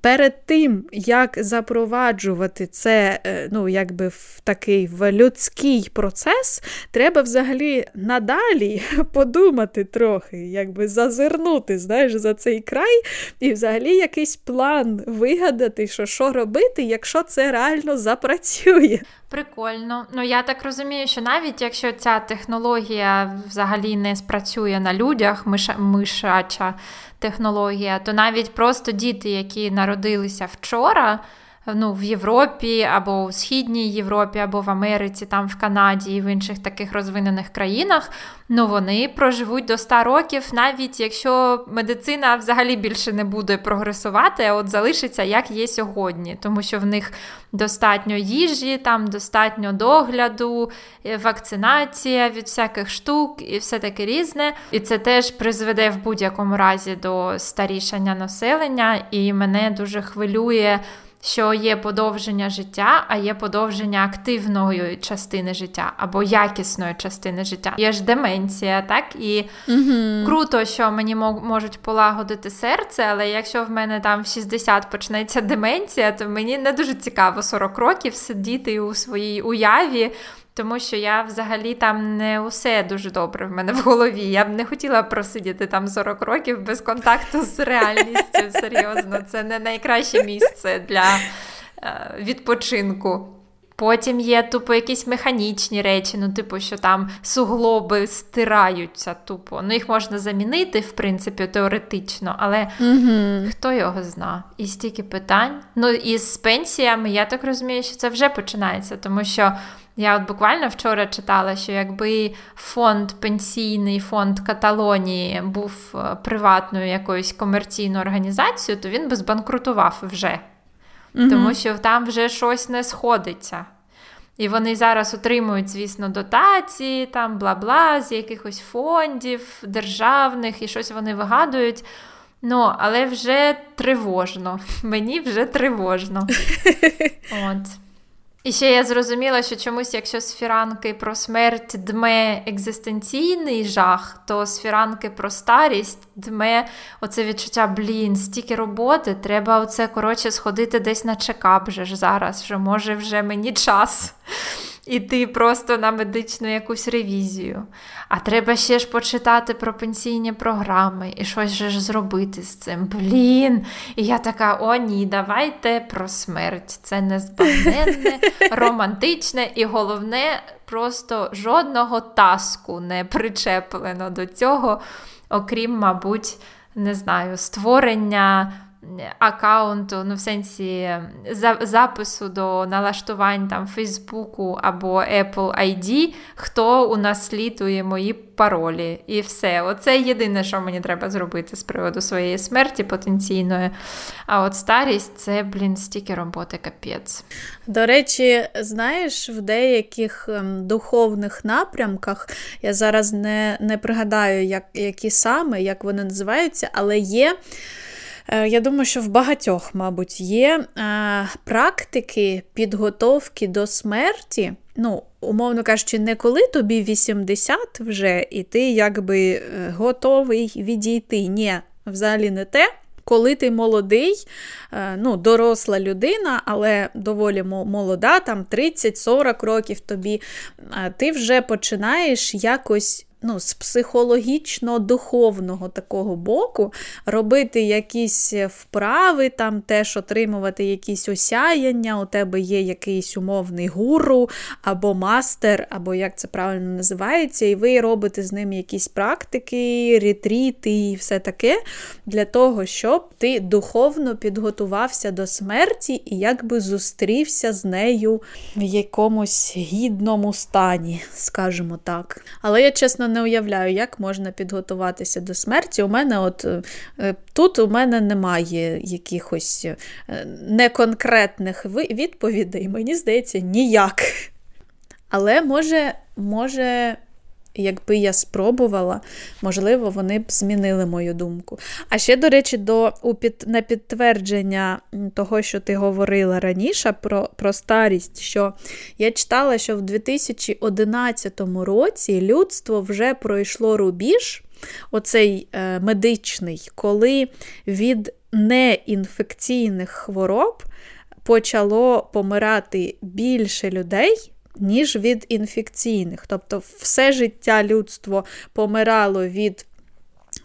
Перед тим, як запроваджувати це е, ну, якби в такий в людський процес, треба взагалі надалі подумати трохи, якби зазирнути знаєш, за цей край, і взагалі якийсь план вигадати, що що робити, якщо це реально запрацює. Прикольно. Ну я так розумію, що навіть якщо ця технологія взагалі не спрацює на людях, миша, мишача технологія, то навіть просто діти, які народилися вчора ну, в Європі або у Східній Європі, або в Америці, там в Канаді і в інших таких розвинених країнах, ну вони проживуть до 100 років, навіть якщо медицина взагалі більше не буде прогресувати, а от залишиться як є сьогодні, тому що в них достатньо їжі, там достатньо догляду, е, вакцинація від всяких штук і все таке різне. І це теж призведе в будь-якому разі до старішання населення, і мене дуже хвилює що є подовження життя, а є подовження активної частини життя або якісної частини життя. Є ж деменція, так? І угу. круто, що мені можуть полагодити серце, але якщо в мене там в 60 почнеться деменція, то мені не дуже цікаво 40 років сидіти у своїй уяві тому що я взагалі там не усе дуже добре в мене в голові. Я б не хотіла просидіти там 40 років без контакту з реальністю. Серйозно, це не найкраще місце для е, відпочинку. Потім є тупо якісь механічні речі, ну, типу, що там суглоби стираються тупо. Ну, їх можна замінити, в принципі, теоретично, але угу. хто його зна? І стільки питань. Ну, і з пенсіями, я так розумію, що це вже починається, тому що я от буквально вчора читала, що якби фонд пенсійний фонд Каталонії був е, приватною якоюсь комерційною організацією, то він би збанкрутував вже. Угу. Тому що там вже щось не сходиться. І вони зараз отримують, звісно, дотації, там бла-бла, з якихось фондів державних і щось вони вигадують. Ну, але вже тривожно. Мені вже тривожно. От. І ще я зрозуміла, що чомусь, якщо з фіранки про смерть дме екзистенційний жах, то з фіранки про старість дме оце відчуття, блін, стільки роботи, треба оце коротше сходити десь на чекап вже ж зараз, що може вже мені час іти просто на медичну якусь ревізію. А треба ще ж почитати про пенсійні програми і щось же ж зробити з цим. Блін. І я така: о, ні, давайте про смерть. Це незбагненне, романтичне і головне, просто жодного таску не причеплено до цього, окрім, мабуть, не знаю, створення аккаунту, ну в сенсі запису до налаштувань там Фейсбуку або Apple ID, хто унаслідує мої паролі. І все. Оце єдине, що мені треба зробити з приводу своєї смерті потенційної. А от старість це, блін, стільки роботи капець. До речі, знаєш, в деяких ем, духовних напрямках я зараз не не пригадаю, як, які саме, як вони називаються, але є. Е, я думаю, що в багатьох, мабуть, є е, практики підготовки до смерті. Ну, умовно кажучи, не коли тобі 80 вже, і ти якби е, готовий відійти. Ні, взагалі не те. Коли ти молодий, ну, доросла людина, але доволі молода, там 30-40 років тобі, ти вже починаєш якось ну, з психологічно-духовного такого боку робити якісь вправи, там теж отримувати якісь осяяння, у тебе є якийсь умовний гуру або мастер, або як це правильно називається, і ви робите з ним якісь практики, ретріти і все таке, для того, щоб ти духовно підготувався до смерті і якби зустрівся з нею в якомусь гідному стані, скажімо так. Але я чесно не уявляю, як можна підготуватися до смерті. У мене от е, тут у мене немає якихось е, неконкретних відповідей, мені здається, ніяк. Але може, може, Якби я спробувала, можливо, вони б змінили мою думку. А ще, до речі, до, у під, на підтвердження того, що ти говорила раніше про про старість, що я читала, що в 2011 році людство вже пройшло рубіж, оцей е, медичний, коли від неінфекційних хвороб почало помирати більше людей ніж від інфекційних. Тобто, все життя людство помирало від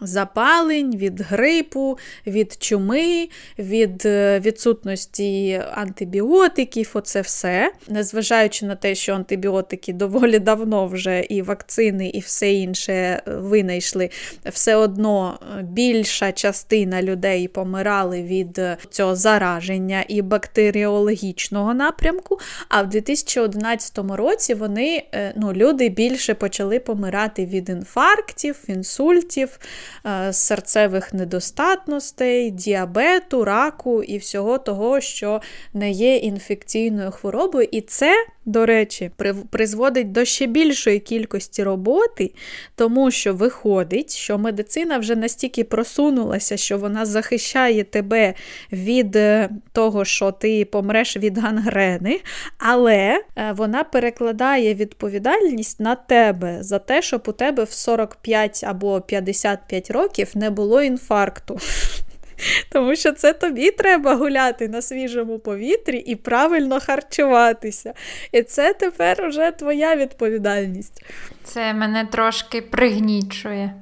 запалень, від грипу, від чуми, від е, відсутності антибіотиків, оце все. Незважаючи на те, що антибіотики доволі давно вже і вакцини, і все інше е, винайшли, все одно е, більша частина людей помирали від цього зараження і бактеріологічного напрямку. А в 2011 році вони, ну, люди більше почали помирати від інфарктів, інсультів. Е, серцевих недостатностей, діабету, раку і всього того, що не є інфекційною хворобою. І це до речі, призводить до ще більшої кількості роботи, тому що виходить, що медицина вже настільки просунулася, що вона захищає тебе від е, того, що ти помреш від гангрени, але е, вона перекладає відповідальність на тебе за те, щоб у тебе в 45 або 55 років не було інфаркту. Тому що це тобі треба гуляти на свіжому повітрі і правильно харчуватися. І це тепер вже твоя відповідальність. Це мене трошки пригнічує.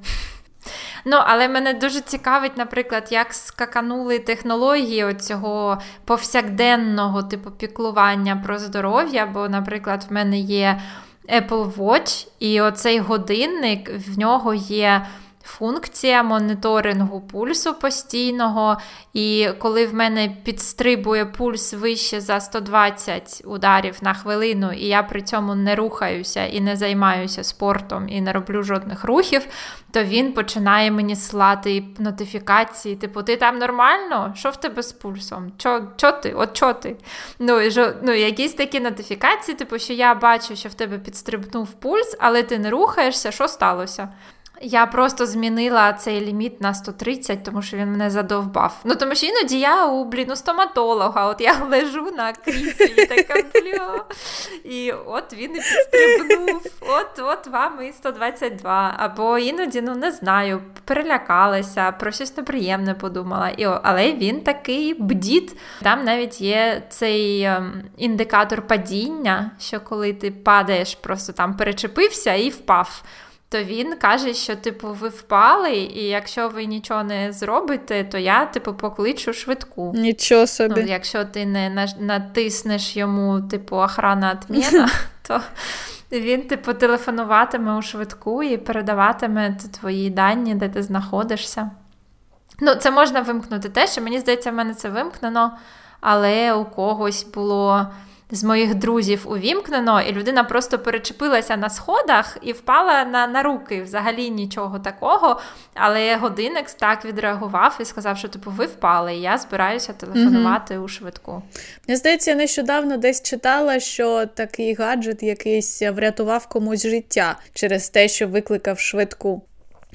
Ну, але мене дуже цікавить, наприклад, як скаканули технології цього повсякденного типу піклування про здоров'я. Бо, наприклад, в мене є Apple Watch, і оцей годинник в нього є функція моніторингу пульсу постійного. І коли в мене підстрибує пульс вище за 120 ударів на хвилину, і я при цьому не рухаюся і не займаюся спортом і не роблю жодних рухів, то він починає мені слати нотифікації, типу, ти там нормально? Що в тебе з пульсом? Чо, чо ти? От чо ти? Ну, і, ну, Якісь такі нотифікації, типу, що я бачу, що в тебе підстрибнув пульс, але ти не рухаєшся, що сталося? Я просто змінила цей ліміт на 130, тому що він мене задовбав. Ну тому що іноді я у блін, у стоматолога, от я лежу на кріслі така бля. І от він і підстрибнув. От от вам і 122. Або іноді, ну не знаю, перелякалася, про щось неприємне подумала. І, Але він такий бдіт. Там навіть є цей ем, індикатор падіння, що коли ти падаєш, просто там перечепився і впав то він каже, що типу ви впали, і якщо ви нічого не зробите, то я типу покличу швидку. Нічого собі. Ну, Якщо ти не натиснеш йому, типу, охрана отміна, то він типу телефонуватиме у швидку і передаватиме твої дані, де ти знаходишся. Ну, це можна вимкнути теж, мені здається, в мене це вимкнено, але у когось було з моїх друзів увімкнено, і людина просто перечепилася на сходах і впала на на руки. Взагалі нічого такого. Але годинник так відреагував і сказав, що типу ви впали, і я збираюся телефонувати угу. у швидку. Мені здається, я нещодавно десь читала, що такий гаджет якийсь врятував комусь життя через те, що викликав швидку.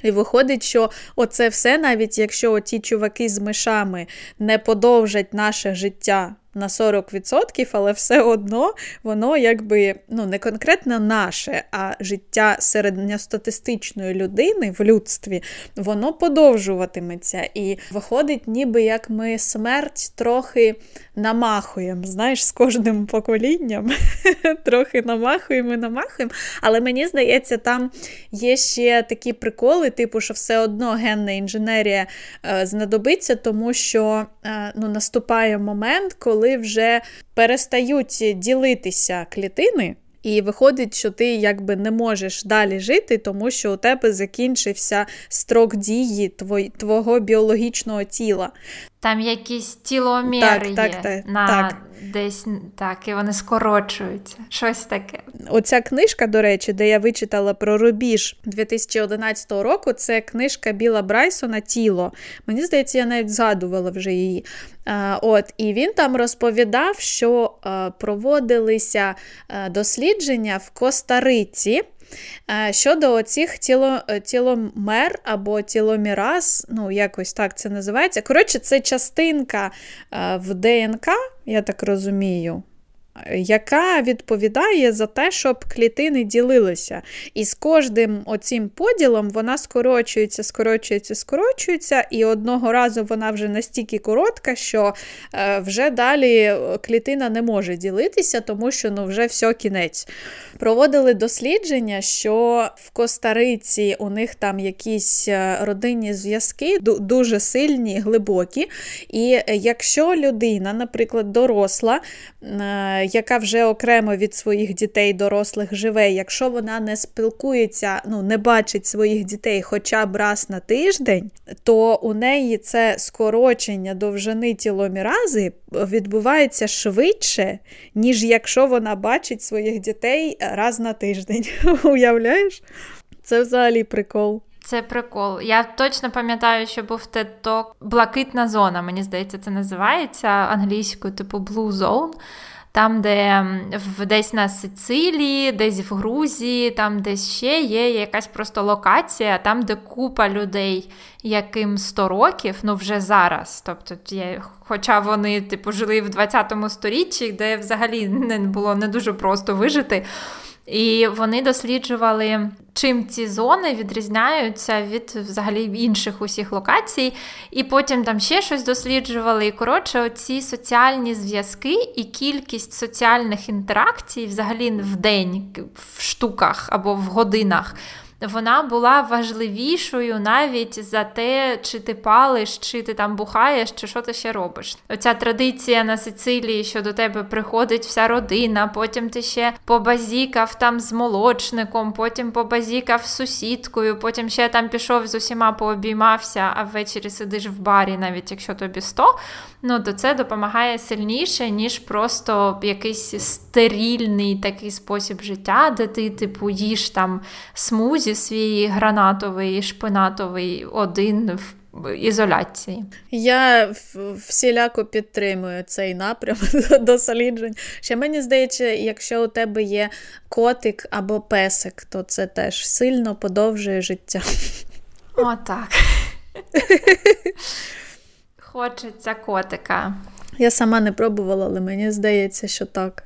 І виходить, що оце все, навіть якщо ті чуваки з мишами не подовжать наше життя на 40%, але все одно воно якби ну, не конкретно наше, а життя середньостатистичної людини в людстві, воно подовжуватиметься. І виходить, ніби як ми смерть трохи намахуємо. Знаєш, з кожним поколінням трохи намахуємо і намахуємо. Але мені здається, там є ще такі приколи, типу, що все одно генна інженерія е, знадобиться, тому що е, ну, наступає момент, коли вже перестають ділитися клітини. І виходить, що ти якби не можеш далі жити, тому що у тебе закінчився строк дії твого біологічного тіла. Там якісь тіломіри так, є так, на так. десь так, і вони скорочуються. Щось таке. Оця книжка, до речі, де я вичитала про рубіж 2011 року, це книжка Біла Брайсона Тіло. Мені здається, я навіть згадувала вже її. От, І він там розповідав, що проводилися дослідження в Коста-Риці. Е, щодо оцих тіло, е, тіломер або тіломіраз, ну, якось так це називається. Коротше, це частинка е, в ДНК, я так розумію яка відповідає за те, щоб клітини ділилися. І з кожним оцим поділом вона скорочується, скорочується, скорочується, і одного разу вона вже настільки коротка, що е, вже далі клітина не може ділитися, тому що ну, вже все кінець. Проводили дослідження, що в Костариці у них там якісь е, родинні зв'язки дуже сильні, глибокі. І якщо людина, наприклад, доросла, е, яка вже окремо від своїх дітей, дорослих живе, якщо вона не спілкується, ну не бачить своїх дітей хоча б раз на тиждень, то у неї це скорочення довжини тіломірази відбувається швидше, ніж якщо вона бачить своїх дітей раз на тиждень. Уявляєш? Це взагалі прикол. Це прикол. Я точно пам'ятаю, що був теток блакитна зона. Мені здається, це називається англійською, типу Blue Zone там, де в десь на Сицилії, десь в Грузії, там десь ще є якась просто локація, там, де купа людей, яким 100 років, ну вже зараз. Тобто, є, Хоча вони типу, жили в 20 сторіччі, де взагалі не було не дуже просто вижити. І вони досліджували, чим ці зони відрізняються від взагалі інших усіх локацій. І потім там ще щось досліджували. І коротше, оці соціальні зв'язки і кількість соціальних інтеракцій взагалі в день в штуках або в годинах вона була важливішою навіть за те, чи ти палиш, чи ти там бухаєш, чи що ти ще робиш. Оця традиція на Сицилії, що до тебе приходить вся родина, потім ти ще побазікав там з молочником, потім побазікав з сусідкою, потім ще там пішов з усіма пообіймався, а ввечері сидиш в барі, навіть якщо тобі 100, ну то це допомагає сильніше, ніж просто якийсь стерільний такий спосіб життя, де ти, типу, їш там смузі свій гранатовий, шпинатовий один в ізоляції. Я всіляко підтримую цей напрям досліджень. Ще мені здається, якщо у тебе є котик або песик, то це теж сильно подовжує життя. О, так. Хочеться котика. Я сама не пробувала, але мені здається, що так.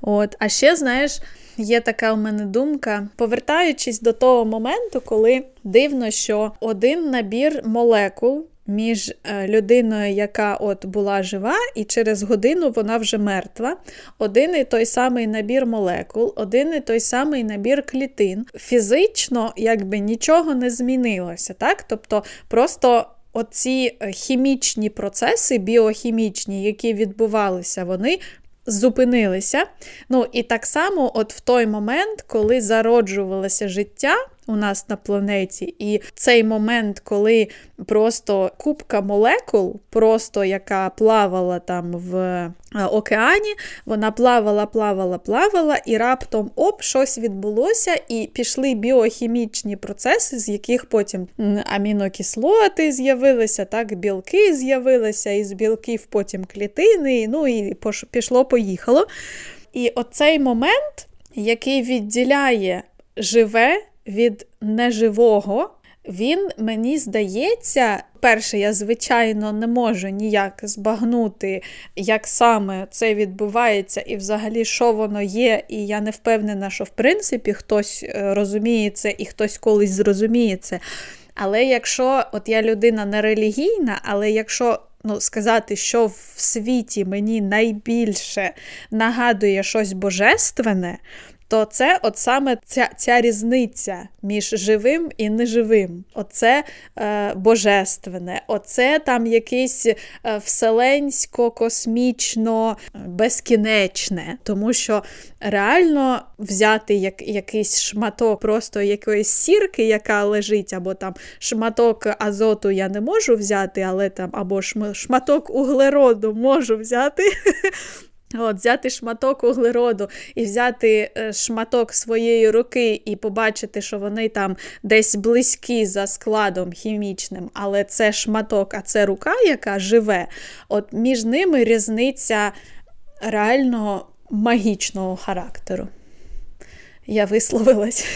От, А ще, знаєш, є така у мене думка, повертаючись до того моменту, коли дивно, що один набір молекул. Між е, людиною, яка от була жива, і через годину вона вже мертва. Один і той самий набір молекул, один і той самий набір клітин. Фізично якби нічого не змінилося. так? Тобто просто оці е, хімічні процеси, біохімічні, які відбувалися, вони зупинилися. Ну і так само, от в той момент, коли зароджувалося життя у нас на планеті, і цей момент, коли просто купка молекул, просто яка плавала там в е, океані, вона плавала, плавала, плавала, і раптом оп, щось відбулося, і пішли біохімічні процеси, з яких потім амінокислоти з'явилися, так, білки з'явилися, із білків потім клітини, ну і пішло-поїхало. І оцей момент, який відділяє живе від неживого, він мені здається, перше, я, звичайно, не можу ніяк збагнути, як саме це відбувається, і взагалі, що воно є, і я не впевнена, що в принципі хтось е, розуміє це і хтось колись зрозуміє це. Але якщо от я людина не релігійна, але якщо ну, сказати, що в світі мені найбільше нагадує щось божественне, то це от саме ця ця різниця між живим і неживим. Оце е, божественне, оце там якесь е, вселенсько, космічно, безкінечне. Тому що реально взяти як, якийсь шматок просто якоїсь сірки, яка лежить, або там шматок азоту я не можу взяти, але там або шматок углероду можу взяти. От, Взяти шматок углероду і взяти е, шматок своєї руки і побачити, що вони там десь близькі за складом хімічним, але це шматок, а це рука, яка живе, от між ними різниця реально магічного характеру. Я висловилась.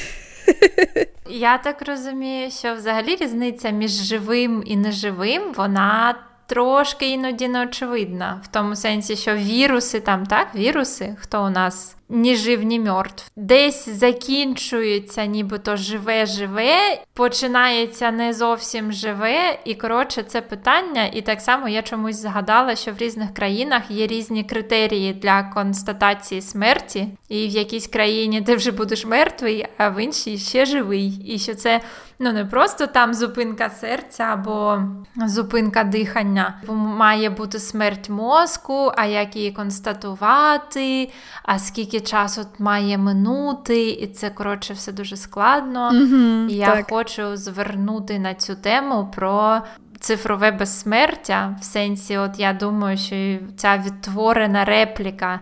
Я так розумію, що взагалі різниця між живим і неживим, вона трошки іноді неочевидна, в тому сенсі, що віруси там, так, віруси, хто у нас ні жив, ні мертв. Десь закінчується, нібито живе-живе, починається не зовсім живе, і коротше, це питання. І так само я чомусь згадала, що в різних країнах є різні критерії для констатації смерті, і в якійсь країні ти вже будеш мертвий, а в іншій ще живий. І що це ну не просто там зупинка серця або зупинка дихання, має бути смерть мозку, а як її констатувати, а скільки часу має минути, і це коротше все дуже складно. Mm-hmm, і я так. хочу звернути на цю тему про. Цифрове безсмертя, в сенсі, от я думаю, що ця відтворена репліка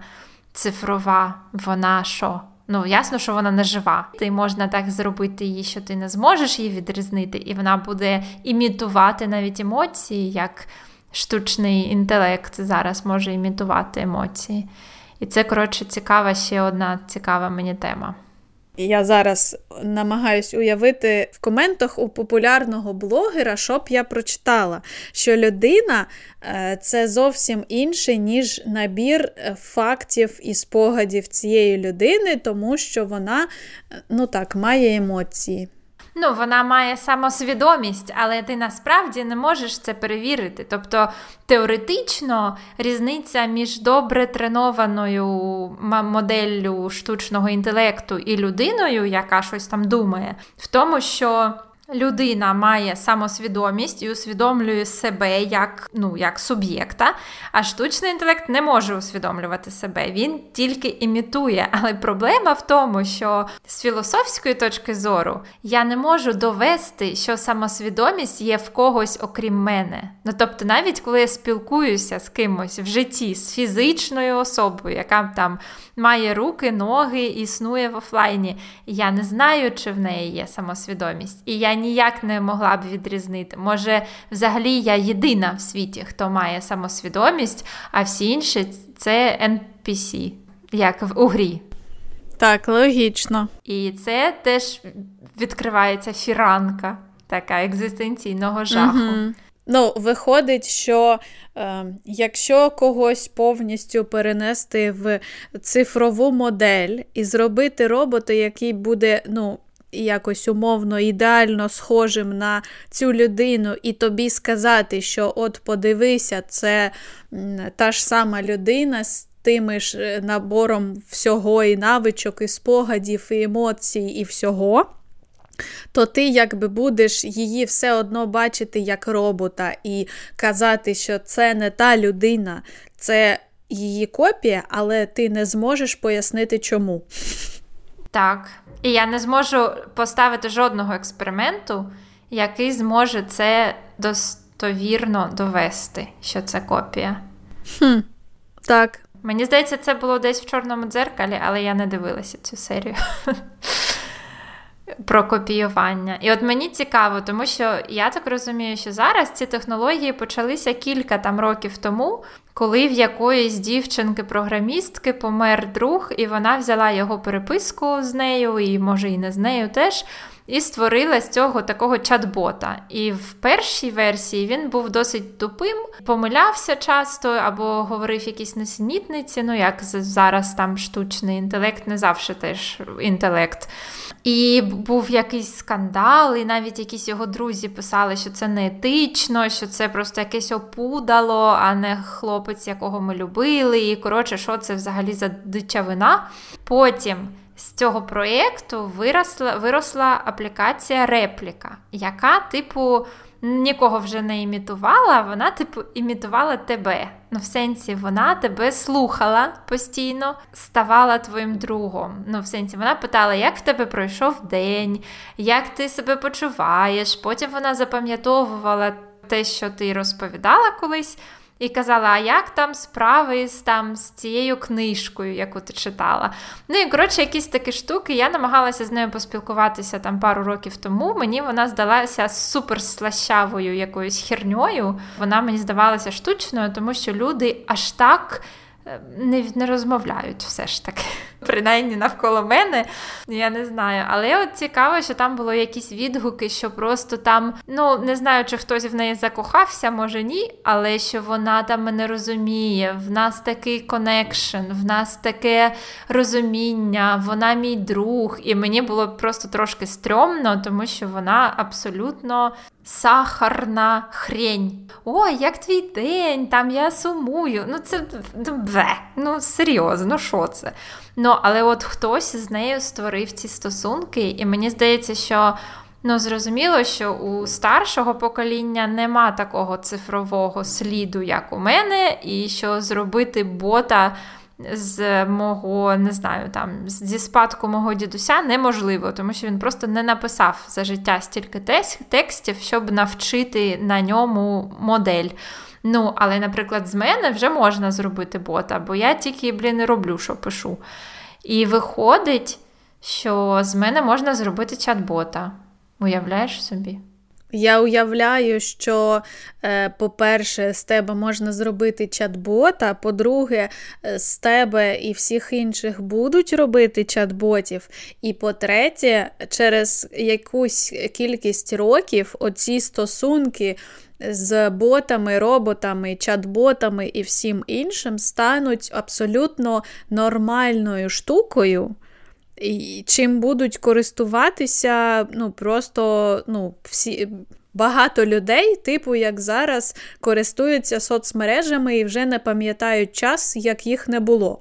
цифрова, вона що? Ну, ясно, що вона не жива. Ти можна так зробити її, що ти не зможеш її відрізнити, і вона буде імітувати навіть емоції, як штучний інтелект зараз може імітувати емоції. І це, коротше, цікава ще одна цікава мені тема. Я зараз намагаюсь уявити в коментах у популярного блогера, що б я прочитала, що людина е, це зовсім інше, ніж набір е, фактів і спогадів цієї людини, тому що вона е, ну так, має емоції. Ну, вона має самосвідомість, але ти насправді не можеш це перевірити. Тобто теоретично різниця між добре тренованою моделлю штучного інтелекту і людиною, яка щось там думає, в тому, що людина має самосвідомість і усвідомлює себе як ну, як суб'єкта, а штучний інтелект не може усвідомлювати себе, він тільки імітує. Але проблема в тому, що з філософської точки зору я не можу довести, що самосвідомість є в когось окрім мене. Ну тобто, навіть коли я спілкуюся з кимось в житті, з фізичною особою, яка там має руки, ноги, існує в офлайні, я не знаю, чи в неї є самосвідомість. І я ніяк не могла б відрізнити. Може, взагалі я єдина в світі, хто має самосвідомість, а всі інші це NPC, як в у грі. Так, логічно. І це теж відкривається фіранка така екзистенційного жаху. Угу. Ну, виходить, що е, якщо когось повністю перенести в цифрову модель і зробити робота, який буде, ну, якось умовно ідеально схожим на цю людину, і тобі сказати, що от подивися, це та ж сама людина з тими ж е, набором всього, і навичок, і спогадів, і емоцій, і всього то ти якби будеш її все одно бачити як робота і казати, що це не та людина, це її копія, але ти не зможеш пояснити чому. Так. І я не зможу поставити жодного експерименту, який зможе це достовірно довести, що це копія. Хм, Так. Мені здається, це було десь в чорному дзеркалі, але я не дивилася цю серію про копіювання. І от мені цікаво, тому що я так розумію, що зараз ці технології почалися кілька там років тому, коли в якоїсь дівчинки-програмістки помер друг, і вона взяла його переписку з нею, і може і не з нею теж. І створила з цього такого чат-бота. І в першій версії він був досить тупим, помилявся часто або говорив якісь несенітниці, ну як зараз там штучний інтелект, не завжди теж інтелект. І був якийсь скандал, і навіть якісь його друзі писали, що це не етично, що це просто якесь опудало, а не хлопець, якого ми любили. І коротше, що це взагалі за дичавина. Потім з цього проєкту виросла, виросла аплікація Репліка, яка, типу, нікого вже не імітувала, вона, типу, імітувала тебе. Ну, в сенсі, вона тебе слухала постійно, ставала твоїм другом. Ну, в сенсі, вона питала, як в тебе пройшов день, як ти себе почуваєш. Потім вона запам'ятовувала те, що ти розповідала колись і казала, а як там справи з там з цією книжкою, яку ти читала. Ну і коротше, якісь такі штуки. Я намагалася з нею поспілкуватися там пару років тому. Мені вона здалася супер слащавою якоюсь херньою. Вона мені здавалася штучною, тому що люди аж так не не розмовляють все ж таки. Принаймні навколо мене, я не знаю. Але от цікаво, що там було якісь відгуки, що просто там, ну не знаю, чи хтось в неї закохався, може ні, але що вона там мене розуміє, в нас такий конекшн, в нас таке розуміння, вона мій друг. І мені було просто трошки стрьомно, тому що вона абсолютно сахарна хрень. Ой, як твій день, там я сумую. Ну, це бе, ну серйозно, ну що це? Ну, але от хтось з нею створив ці стосунки, і мені здається, що. Ну, зрозуміло, що у старшого покоління нема такого цифрового сліду, як у мене, і що зробити бота з мого, не знаю, там, зі спадку мого дідуся неможливо, тому що він просто не написав за життя стільки текстів, щоб навчити на ньому модель. Ну, але, наприклад, з мене вже можна зробити бота, бо я тільки, блін, роблю, що пишу. І виходить, що з мене можна зробити чат-бота. Уявляєш собі? Я уявляю, що, е, по-перше, з тебе можна зробити чат-бота, по-друге, е, з тебе і всіх інших будуть робити чат-ботів. І по-третє, через якусь кількість років оці стосунки. З ботами, роботами, чат-ботами і всім іншим стануть абсолютно нормальною штукою, чим будуть користуватися, ну, просто ну, всі. Багато людей, типу, як зараз, користуються соцмережами і вже не пам'ятають час, як їх не було.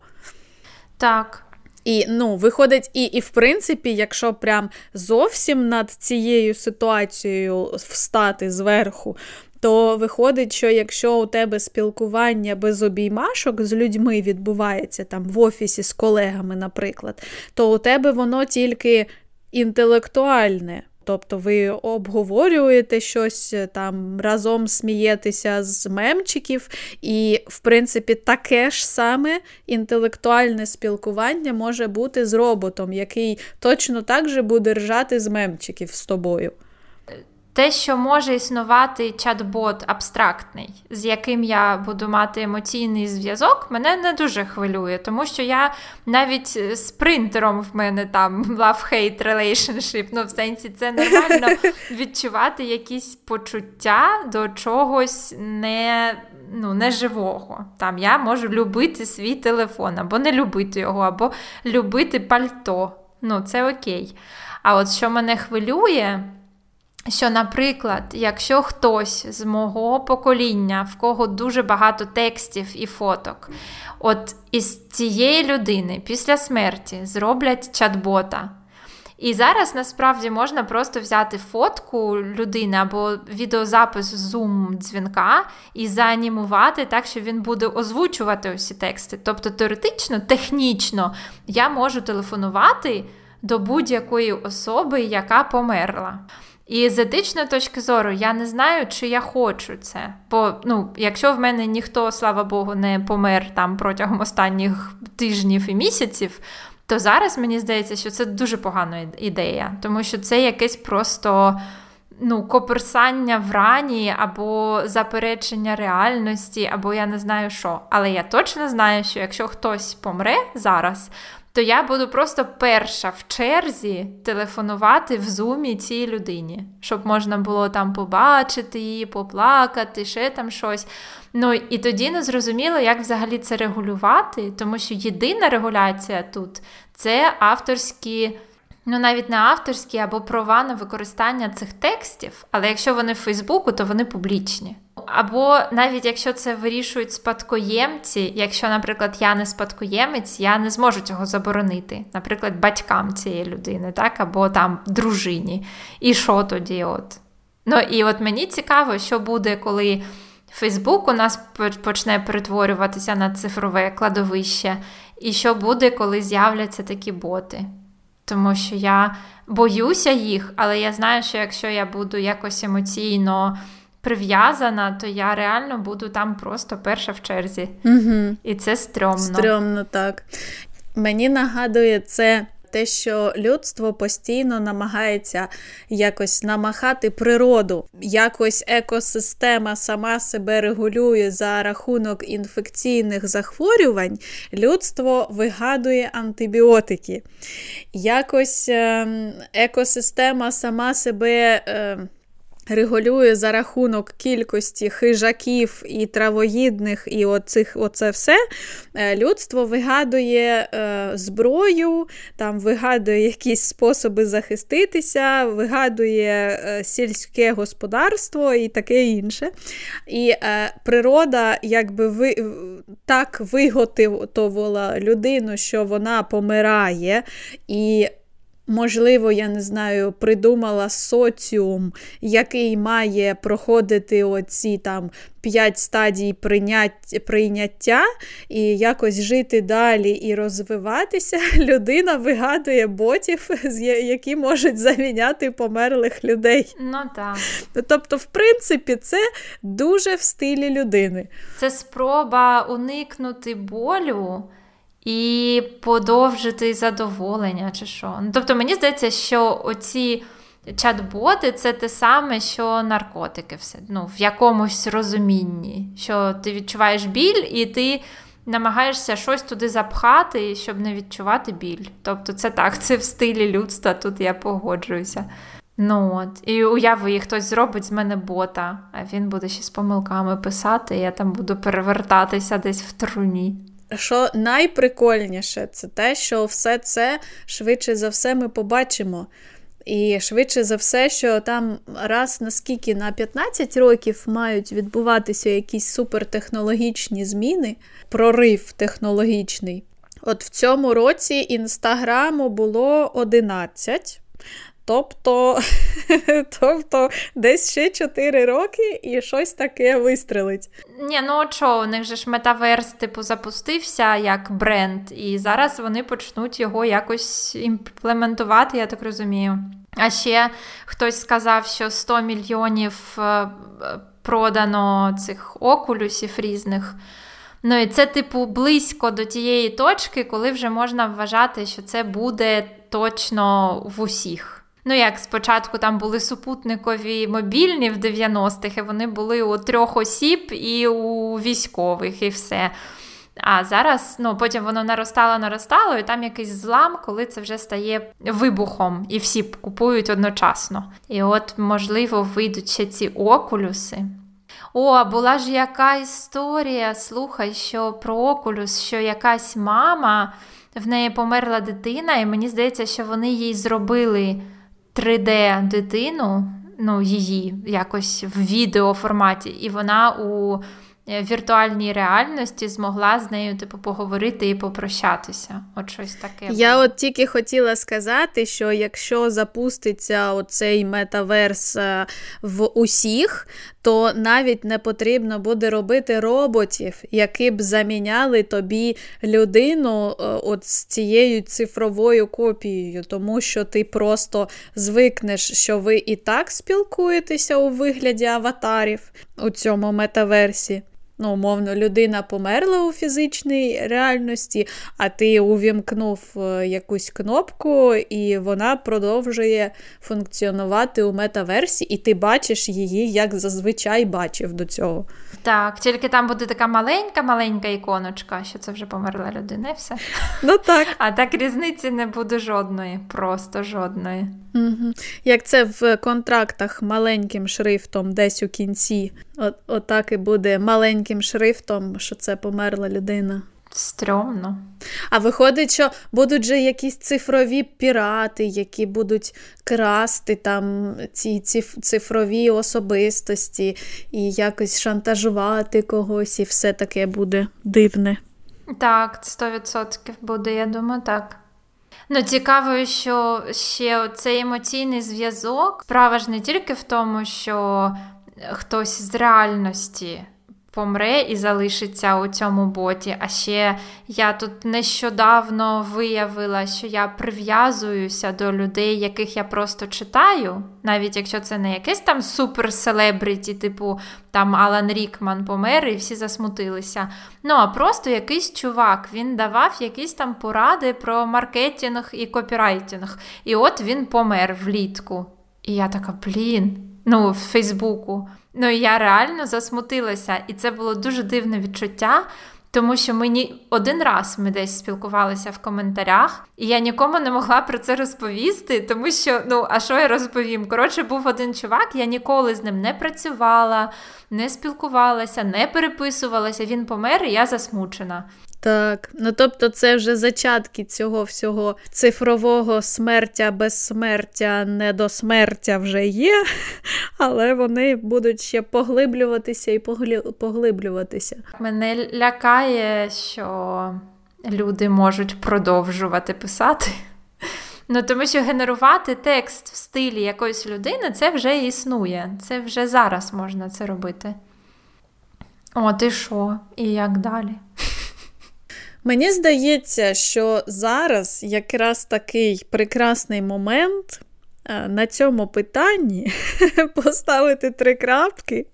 Так. І ну, виходить, і, і в принципі, якщо прям зовсім над цією ситуацією встати зверху, то виходить, що якщо у тебе спілкування без обіймашок з людьми відбувається там в офісі з колегами, наприклад, то у тебе воно тільки інтелектуальне. Тобто ви обговорюєте щось там, разом смієтеся з мемчиків, і, в принципі, таке ж саме інтелектуальне спілкування може бути з роботом, який точно так же буде ржати з мемчиків з тобою. Те, що може існувати чат-бот абстрактний, з яким я буду мати емоційний зв'язок, мене не дуже хвилює, тому що я навіть з принтером в мене там love-hate relationship, ну в сенсі це нормально відчувати якісь почуття до чогось не ну, неживого. Там я можу любити свій телефон, або не любити його, або любити пальто. Ну, це окей. А от що мене хвилює, що, наприклад, якщо хтось з мого покоління, в кого дуже багато текстів і фоток, от із цієї людини після смерті зроблять чат-бота. І зараз насправді можна просто взяти фотку людини або відеозапис зум дзвінка і заанімувати так, що він буде озвучувати усі тексти. Тобто, теоретично, технічно я можу телефонувати до будь-якої особи, яка померла. І з етичної точки зору я не знаю, чи я хочу це. Бо ну, якщо в мене ніхто, слава Богу, не помер там протягом останніх тижнів і місяців, то зараз мені здається, що це дуже погана ідея, тому що це якесь просто ну, коперсання в рані або заперечення реальності, або я не знаю що. Але я точно знаю, що якщо хтось помре зараз, то я буду просто перша в черзі телефонувати в зумі цій людині, щоб можна було там побачити її, поплакати, ще там щось. Ну і тоді не зрозуміло, як взагалі це регулювати, тому що єдина регуляція тут це авторські. Ну, навіть не авторські або права на використання цих текстів, але якщо вони в Фейсбуку, то вони публічні. Або навіть якщо це вирішують спадкоємці, якщо, наприклад, я не спадкоємець, я не зможу цього заборонити, наприклад, батькам цієї людини, так, або там дружині. І що тоді? от? Ну і от мені цікаво, що буде, коли Фейсбук у нас почне перетворюватися на цифрове кладовище, і що буде, коли з'являться такі боти. Тому що я боюся їх, але я знаю, що якщо я буду якось емоційно прив'язана, то я реально буду там просто перша в черзі. Угу. І це стрьомно. Стрьомно, так. Мені нагадує це. Те, що людство постійно намагається якось намахати природу, якось екосистема сама себе регулює за рахунок інфекційних захворювань, людство вигадує антибіотики. Якось ем, екосистема сама себе. Ем, регулює за рахунок кількості хижаків і травоїдних, і оцих, оце все, е, людство вигадує е, зброю, там вигадує якісь способи захиститися, вигадує е, сільське господарство і таке інше. І е, природа якби ви, так виготовила людину, що вона помирає. і Можливо, я не знаю, придумала соціум, який має проходити оці там п'ять стадій прийняття, прийняття і якось жити далі і розвиватися. Людина вигадує ботів, які можуть заміняти померлих людей. Ну так. Тобто, в принципі, це дуже в стилі людини. Це спроба уникнути болю і подовжити задоволення, чи що. Ну, Тобто, мені здається, що оці чат-боти це те саме, що наркотики, все ну, в якомусь розумінні, що ти відчуваєш біль і ти. Намагаєшся щось туди запхати, щоб не відчувати біль. Тобто, це так, це в стилі людства, тут я погоджуюся. Ну от, І уяви, хтось зробить з мене бота, а він буде ще з помилками писати, і я там буду перевертатися десь в труні що найприкольніше, це те, що все це швидше за все ми побачимо. І швидше за все, що там раз наскільки на 15 років мають відбуватися якісь супертехнологічні зміни, прорив технологічний. От в цьому році інстаграму було 11. Тобто тобто десь ще 4 роки і щось таке вистрелить. Ні, ну от що, у них же ж метаверс типу запустився як бренд, і зараз вони почнуть його якось імплементувати, я так розумію. А ще хтось сказав, що 100 мільйонів е, продано цих окулюсів різних. Ну і це, типу, близько до тієї точки, коли вже можна вважати, що це буде точно в усіх. Ну, як спочатку там були супутникові мобільні в 90-х, і вони були у трьох осіб і у військових, і все. А зараз ну, потім воно наростало, наростало, і там якийсь злам, коли це вже стає вибухом, і всі купують одночасно. І от, можливо, вийдуть ще ці окулюси. О, була ж яка історія, слухай, що про окулюс, що якась мама, в неї померла дитина, і мені здається, що вони їй зробили 3D-дитину, ну, її якось в відеоформаті, і вона у Е, віртуальній реальності змогла з нею типу поговорити і попрощатися. От щось таке. Я от тільки хотіла сказати, що якщо запуститься оцей метаверс е, в усіх, то навіть не потрібно буде робити роботів, які б заміняли тобі людину е, от з цією цифровою копією, тому що ти просто звикнеш, що ви і так спілкуєтеся у вигляді аватарів у цьому метаверсі ну, умовно, людина померла у фізичній реальності, а ти увімкнув е, якусь кнопку, і вона продовжує функціонувати у метаверсі, і ти бачиш її, як зазвичай бачив до цього. Так, тільки там буде така маленька-маленька іконочка, що це вже померла людина, і все. Ну так. А так різниці не буде жодної, просто жодної. Угу. Як це в контрактах маленьким шрифтом десь у кінці, от, отак і буде маленьким шрифтом, що це померла людина. Стрьомно. А виходить, що будуть же якісь цифрові пірати, які будуть красти там ці цифрові особистості і якось шантажувати когось, і все таке буде дивне. Так, 100% буде, я думаю, так. Ну, цікаво, що ще цей емоційний зв'язок справа ж не тільки в тому, що хтось з реальності помре і залишиться у цьому боті. А ще я тут нещодавно виявила, що я прив'язуюся до людей, яких я просто читаю, навіть якщо це не якесь там супер-селебріті, типу там Алан Рікман помер, і всі засмутилися. Ну, а просто якийсь чувак, він давав якісь там поради про маркетинг і копірайтинг. І от він помер влітку. І я така, блін, ну, в Фейсбуку. Ну і я реально засмутилася, і це було дуже дивне відчуття. Тому що мені один раз ми десь спілкувалися в коментарях, і я нікому не могла про це розповісти, тому що, ну, а що я розповім? Коротше, був один чувак, я ніколи з ним не працювала, не спілкувалася, не переписувалася. Він помер, і я засмучена. Так, ну тобто, це вже зачатки цього всього цифрового смертя, безсмертя, недосмертя вже є, але вони будуть ще поглиблюватися і поглиблюватися. Мене лякає, що люди можуть продовжувати писати. Ну, тому що генерувати текст в стилі якоїсь людини це вже існує. Це вже зараз можна це робити. От і що? І як далі? Мені здається, що зараз якраз такий прекрасний момент е, на цьому питанні поставити три крапки.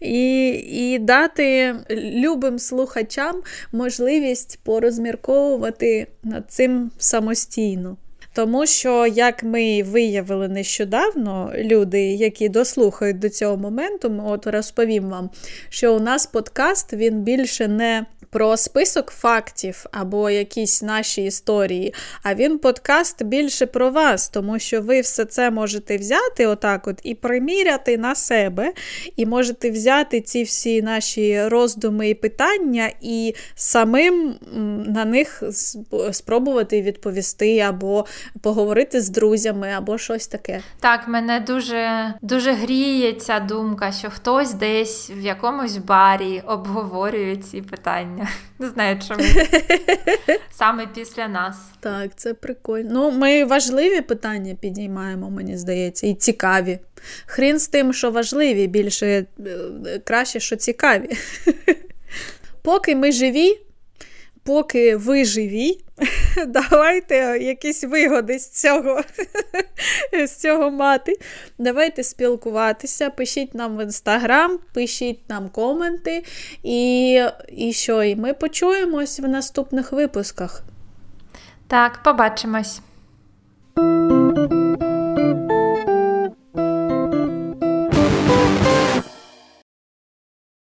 І і дати любим слухачам можливість порозмірковувати над цим самостійно. Тому що, як ми виявили нещодавно, люди, які дослухають до цього моменту, от розповім вам, що у нас подкаст він більше не про список фактів або якісь наші історії, а він подкаст більше про вас, тому що ви все це можете взяти отак от і приміряти на себе, і можете взяти ці всі наші роздуми і питання, і самим на них спробувати відповісти, або поговорити з друзями, або щось таке. Так, мене дуже, дуже гріє ця думка, що хтось десь в якомусь барі обговорює ці питання. Не знаю, чому. Саме після нас. Так, це прикольно. Ну, ми важливі питання підіймаємо, мені здається, і цікаві. Хрін з тим, що важливі, більше е, краще, що цікаві. Поки ми живі, поки ви живі, давайте якісь вигоди з цього з цього мати. Давайте спілкуватися, пишіть нам в інстаграм, пишіть нам коменти. І, і що? І ми почуємось в наступних випусках. Так, побачимось.